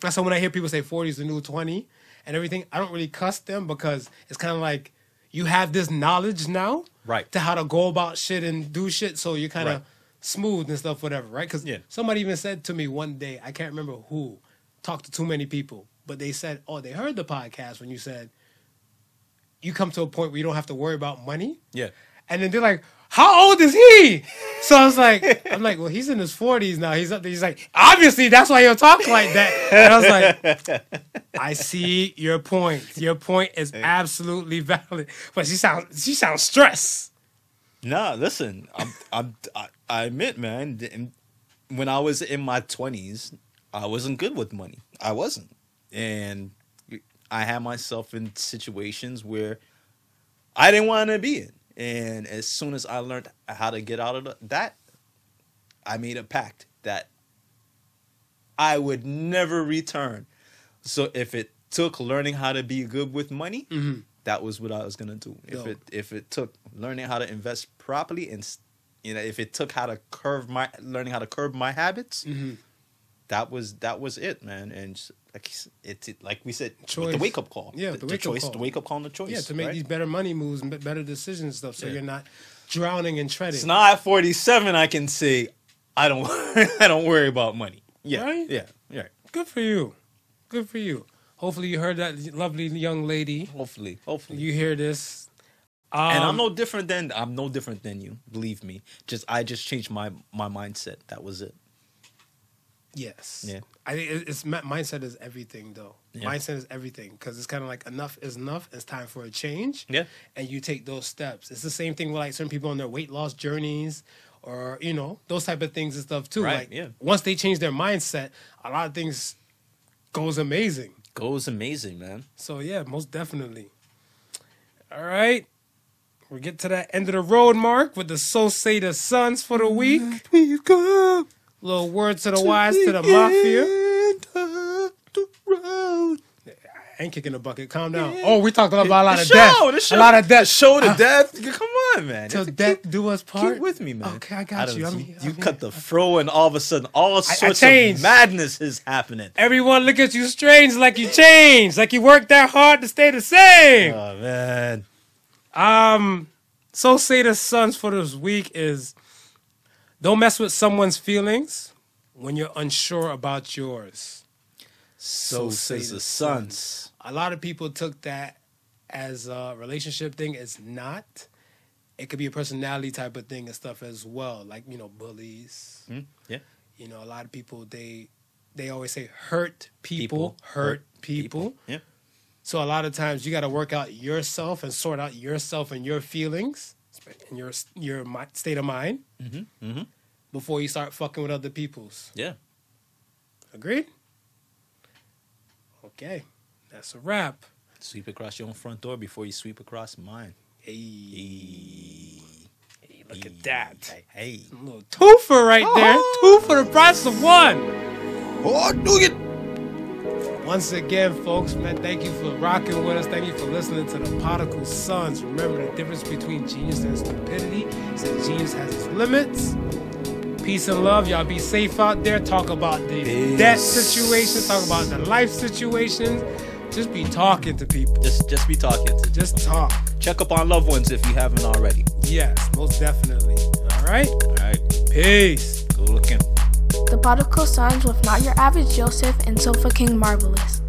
that's why when I hear people say 40 is the new 20 and everything, I don't really cuss them because it's kind of like you have this knowledge now Right. to how to go about shit and do shit. So you're kind of Right. smooth and stuff, whatever, right? Because Yeah. somebody even said to me one day, I can't remember who, talked to too many people, but they said, oh, they heard the podcast when you said you come to a point where you don't have to worry about money. Yeah. And then they're like, how old is he? So I was like, I'm like, well, he's in his 40s now. He's up there. He's like, obviously, that's why he'll talk like that. And I was like, I see your point. Your point is absolutely valid. But she sounds, she sounds stressed. Nah, listen, I'm, I'm, I, I admit, man, when I was in my 20s, I wasn't good with money. I wasn't. And I had myself in situations where I didn't want to be in. And as soon as I learned how to get out of that, I made a pact that I would never return. So if it took learning how to be good with money, mm-hmm. that was what I was gonna do. If Dope. it if it took learning how to invest properly and you know if it took how to curve my learning how to curb my habits, mm-hmm. That was that was it, man. And like it's it, like we said, with the wake up call. Yeah, the, the the choice, call. the wake up call, and the choice. Yeah, to make right? these better money moves and better decisions and stuff, so Yeah. you're not drowning and treading. So now at 47, I can say I don't I don't worry about money. Yeah, Right? yeah, yeah. Good for you. Good for you. Hopefully you heard that lovely young lady. Hopefully, hopefully. You hear this. Um, and I'm no different than I'm no different than you. Believe me. Just I just changed my my mindset. That was it. Yes. Yeah. I think it- it's mindset is everything though. Yeah. Mindset is everything because it's kind of like enough is enough. It's time for a change. Yeah. And you take those steps. It's the same thing with like certain people on their weight loss journeys or you know those type of things and stuff too. Right, Like yeah. once they change their mindset, a lot of things goes amazing. Goes amazing, man. So yeah, most definitely. All right. We get to that end of the road mark with the So Say the Sons for the week. We go Little words to the wise to the mafia. I ain't kicking the bucket. Calm down. Oh, we talked about a lot the of show, death. the show, A lot of death. The show to Ah, death. Come on, man. Till Keep- death do us part. Keep with me, man. Okay, I got don't- you. I'm- you I'm cut the fro, and all of a sudden, all sorts of madness is happening. Everyone look at you strange like you changed, like you worked that hard to stay the same. Oh man, Um, so say the sons for this week is don't mess with someone's feelings when you're unsure about yours. so, say says the the sons. A lot of people took that as a relationship thing. It's not. It could be a personality type of thing and stuff as well, like you know bullies. Hmm? Yeah, You know, a lot of people they they always say hurt people, People, hurt hurt people. Yeah, So a lot of times you got to work out yourself and sort out yourself and your feelings and your your state of mind mm-hmm. Before you start fucking with other people's. yeah. Agreed? Okay, that's a wrap. Sweep across your own front door before you sweep across mine. Hey, Hey, hey, look at that. Hey, hey. A little twofer right there. Oh. Two for the price of one. Oh, do it. Once again, folks, man, thank you for rocking with us. Thank you for listening to the Prodigal Sons. Remember the difference between genius and stupidity is that genius has its limits. Peace and love. Y'all be safe out there. Talk about the Peace. debt situation. Talk about the life situations. Just be talking to people. Just, just be talking. To Just talk. check up on loved ones if you haven't already. Yes, most definitely. All right. All right, Peace. Good looking. The Prodigal Sons with Not Your Average Joseph and Sofa King Marvelous.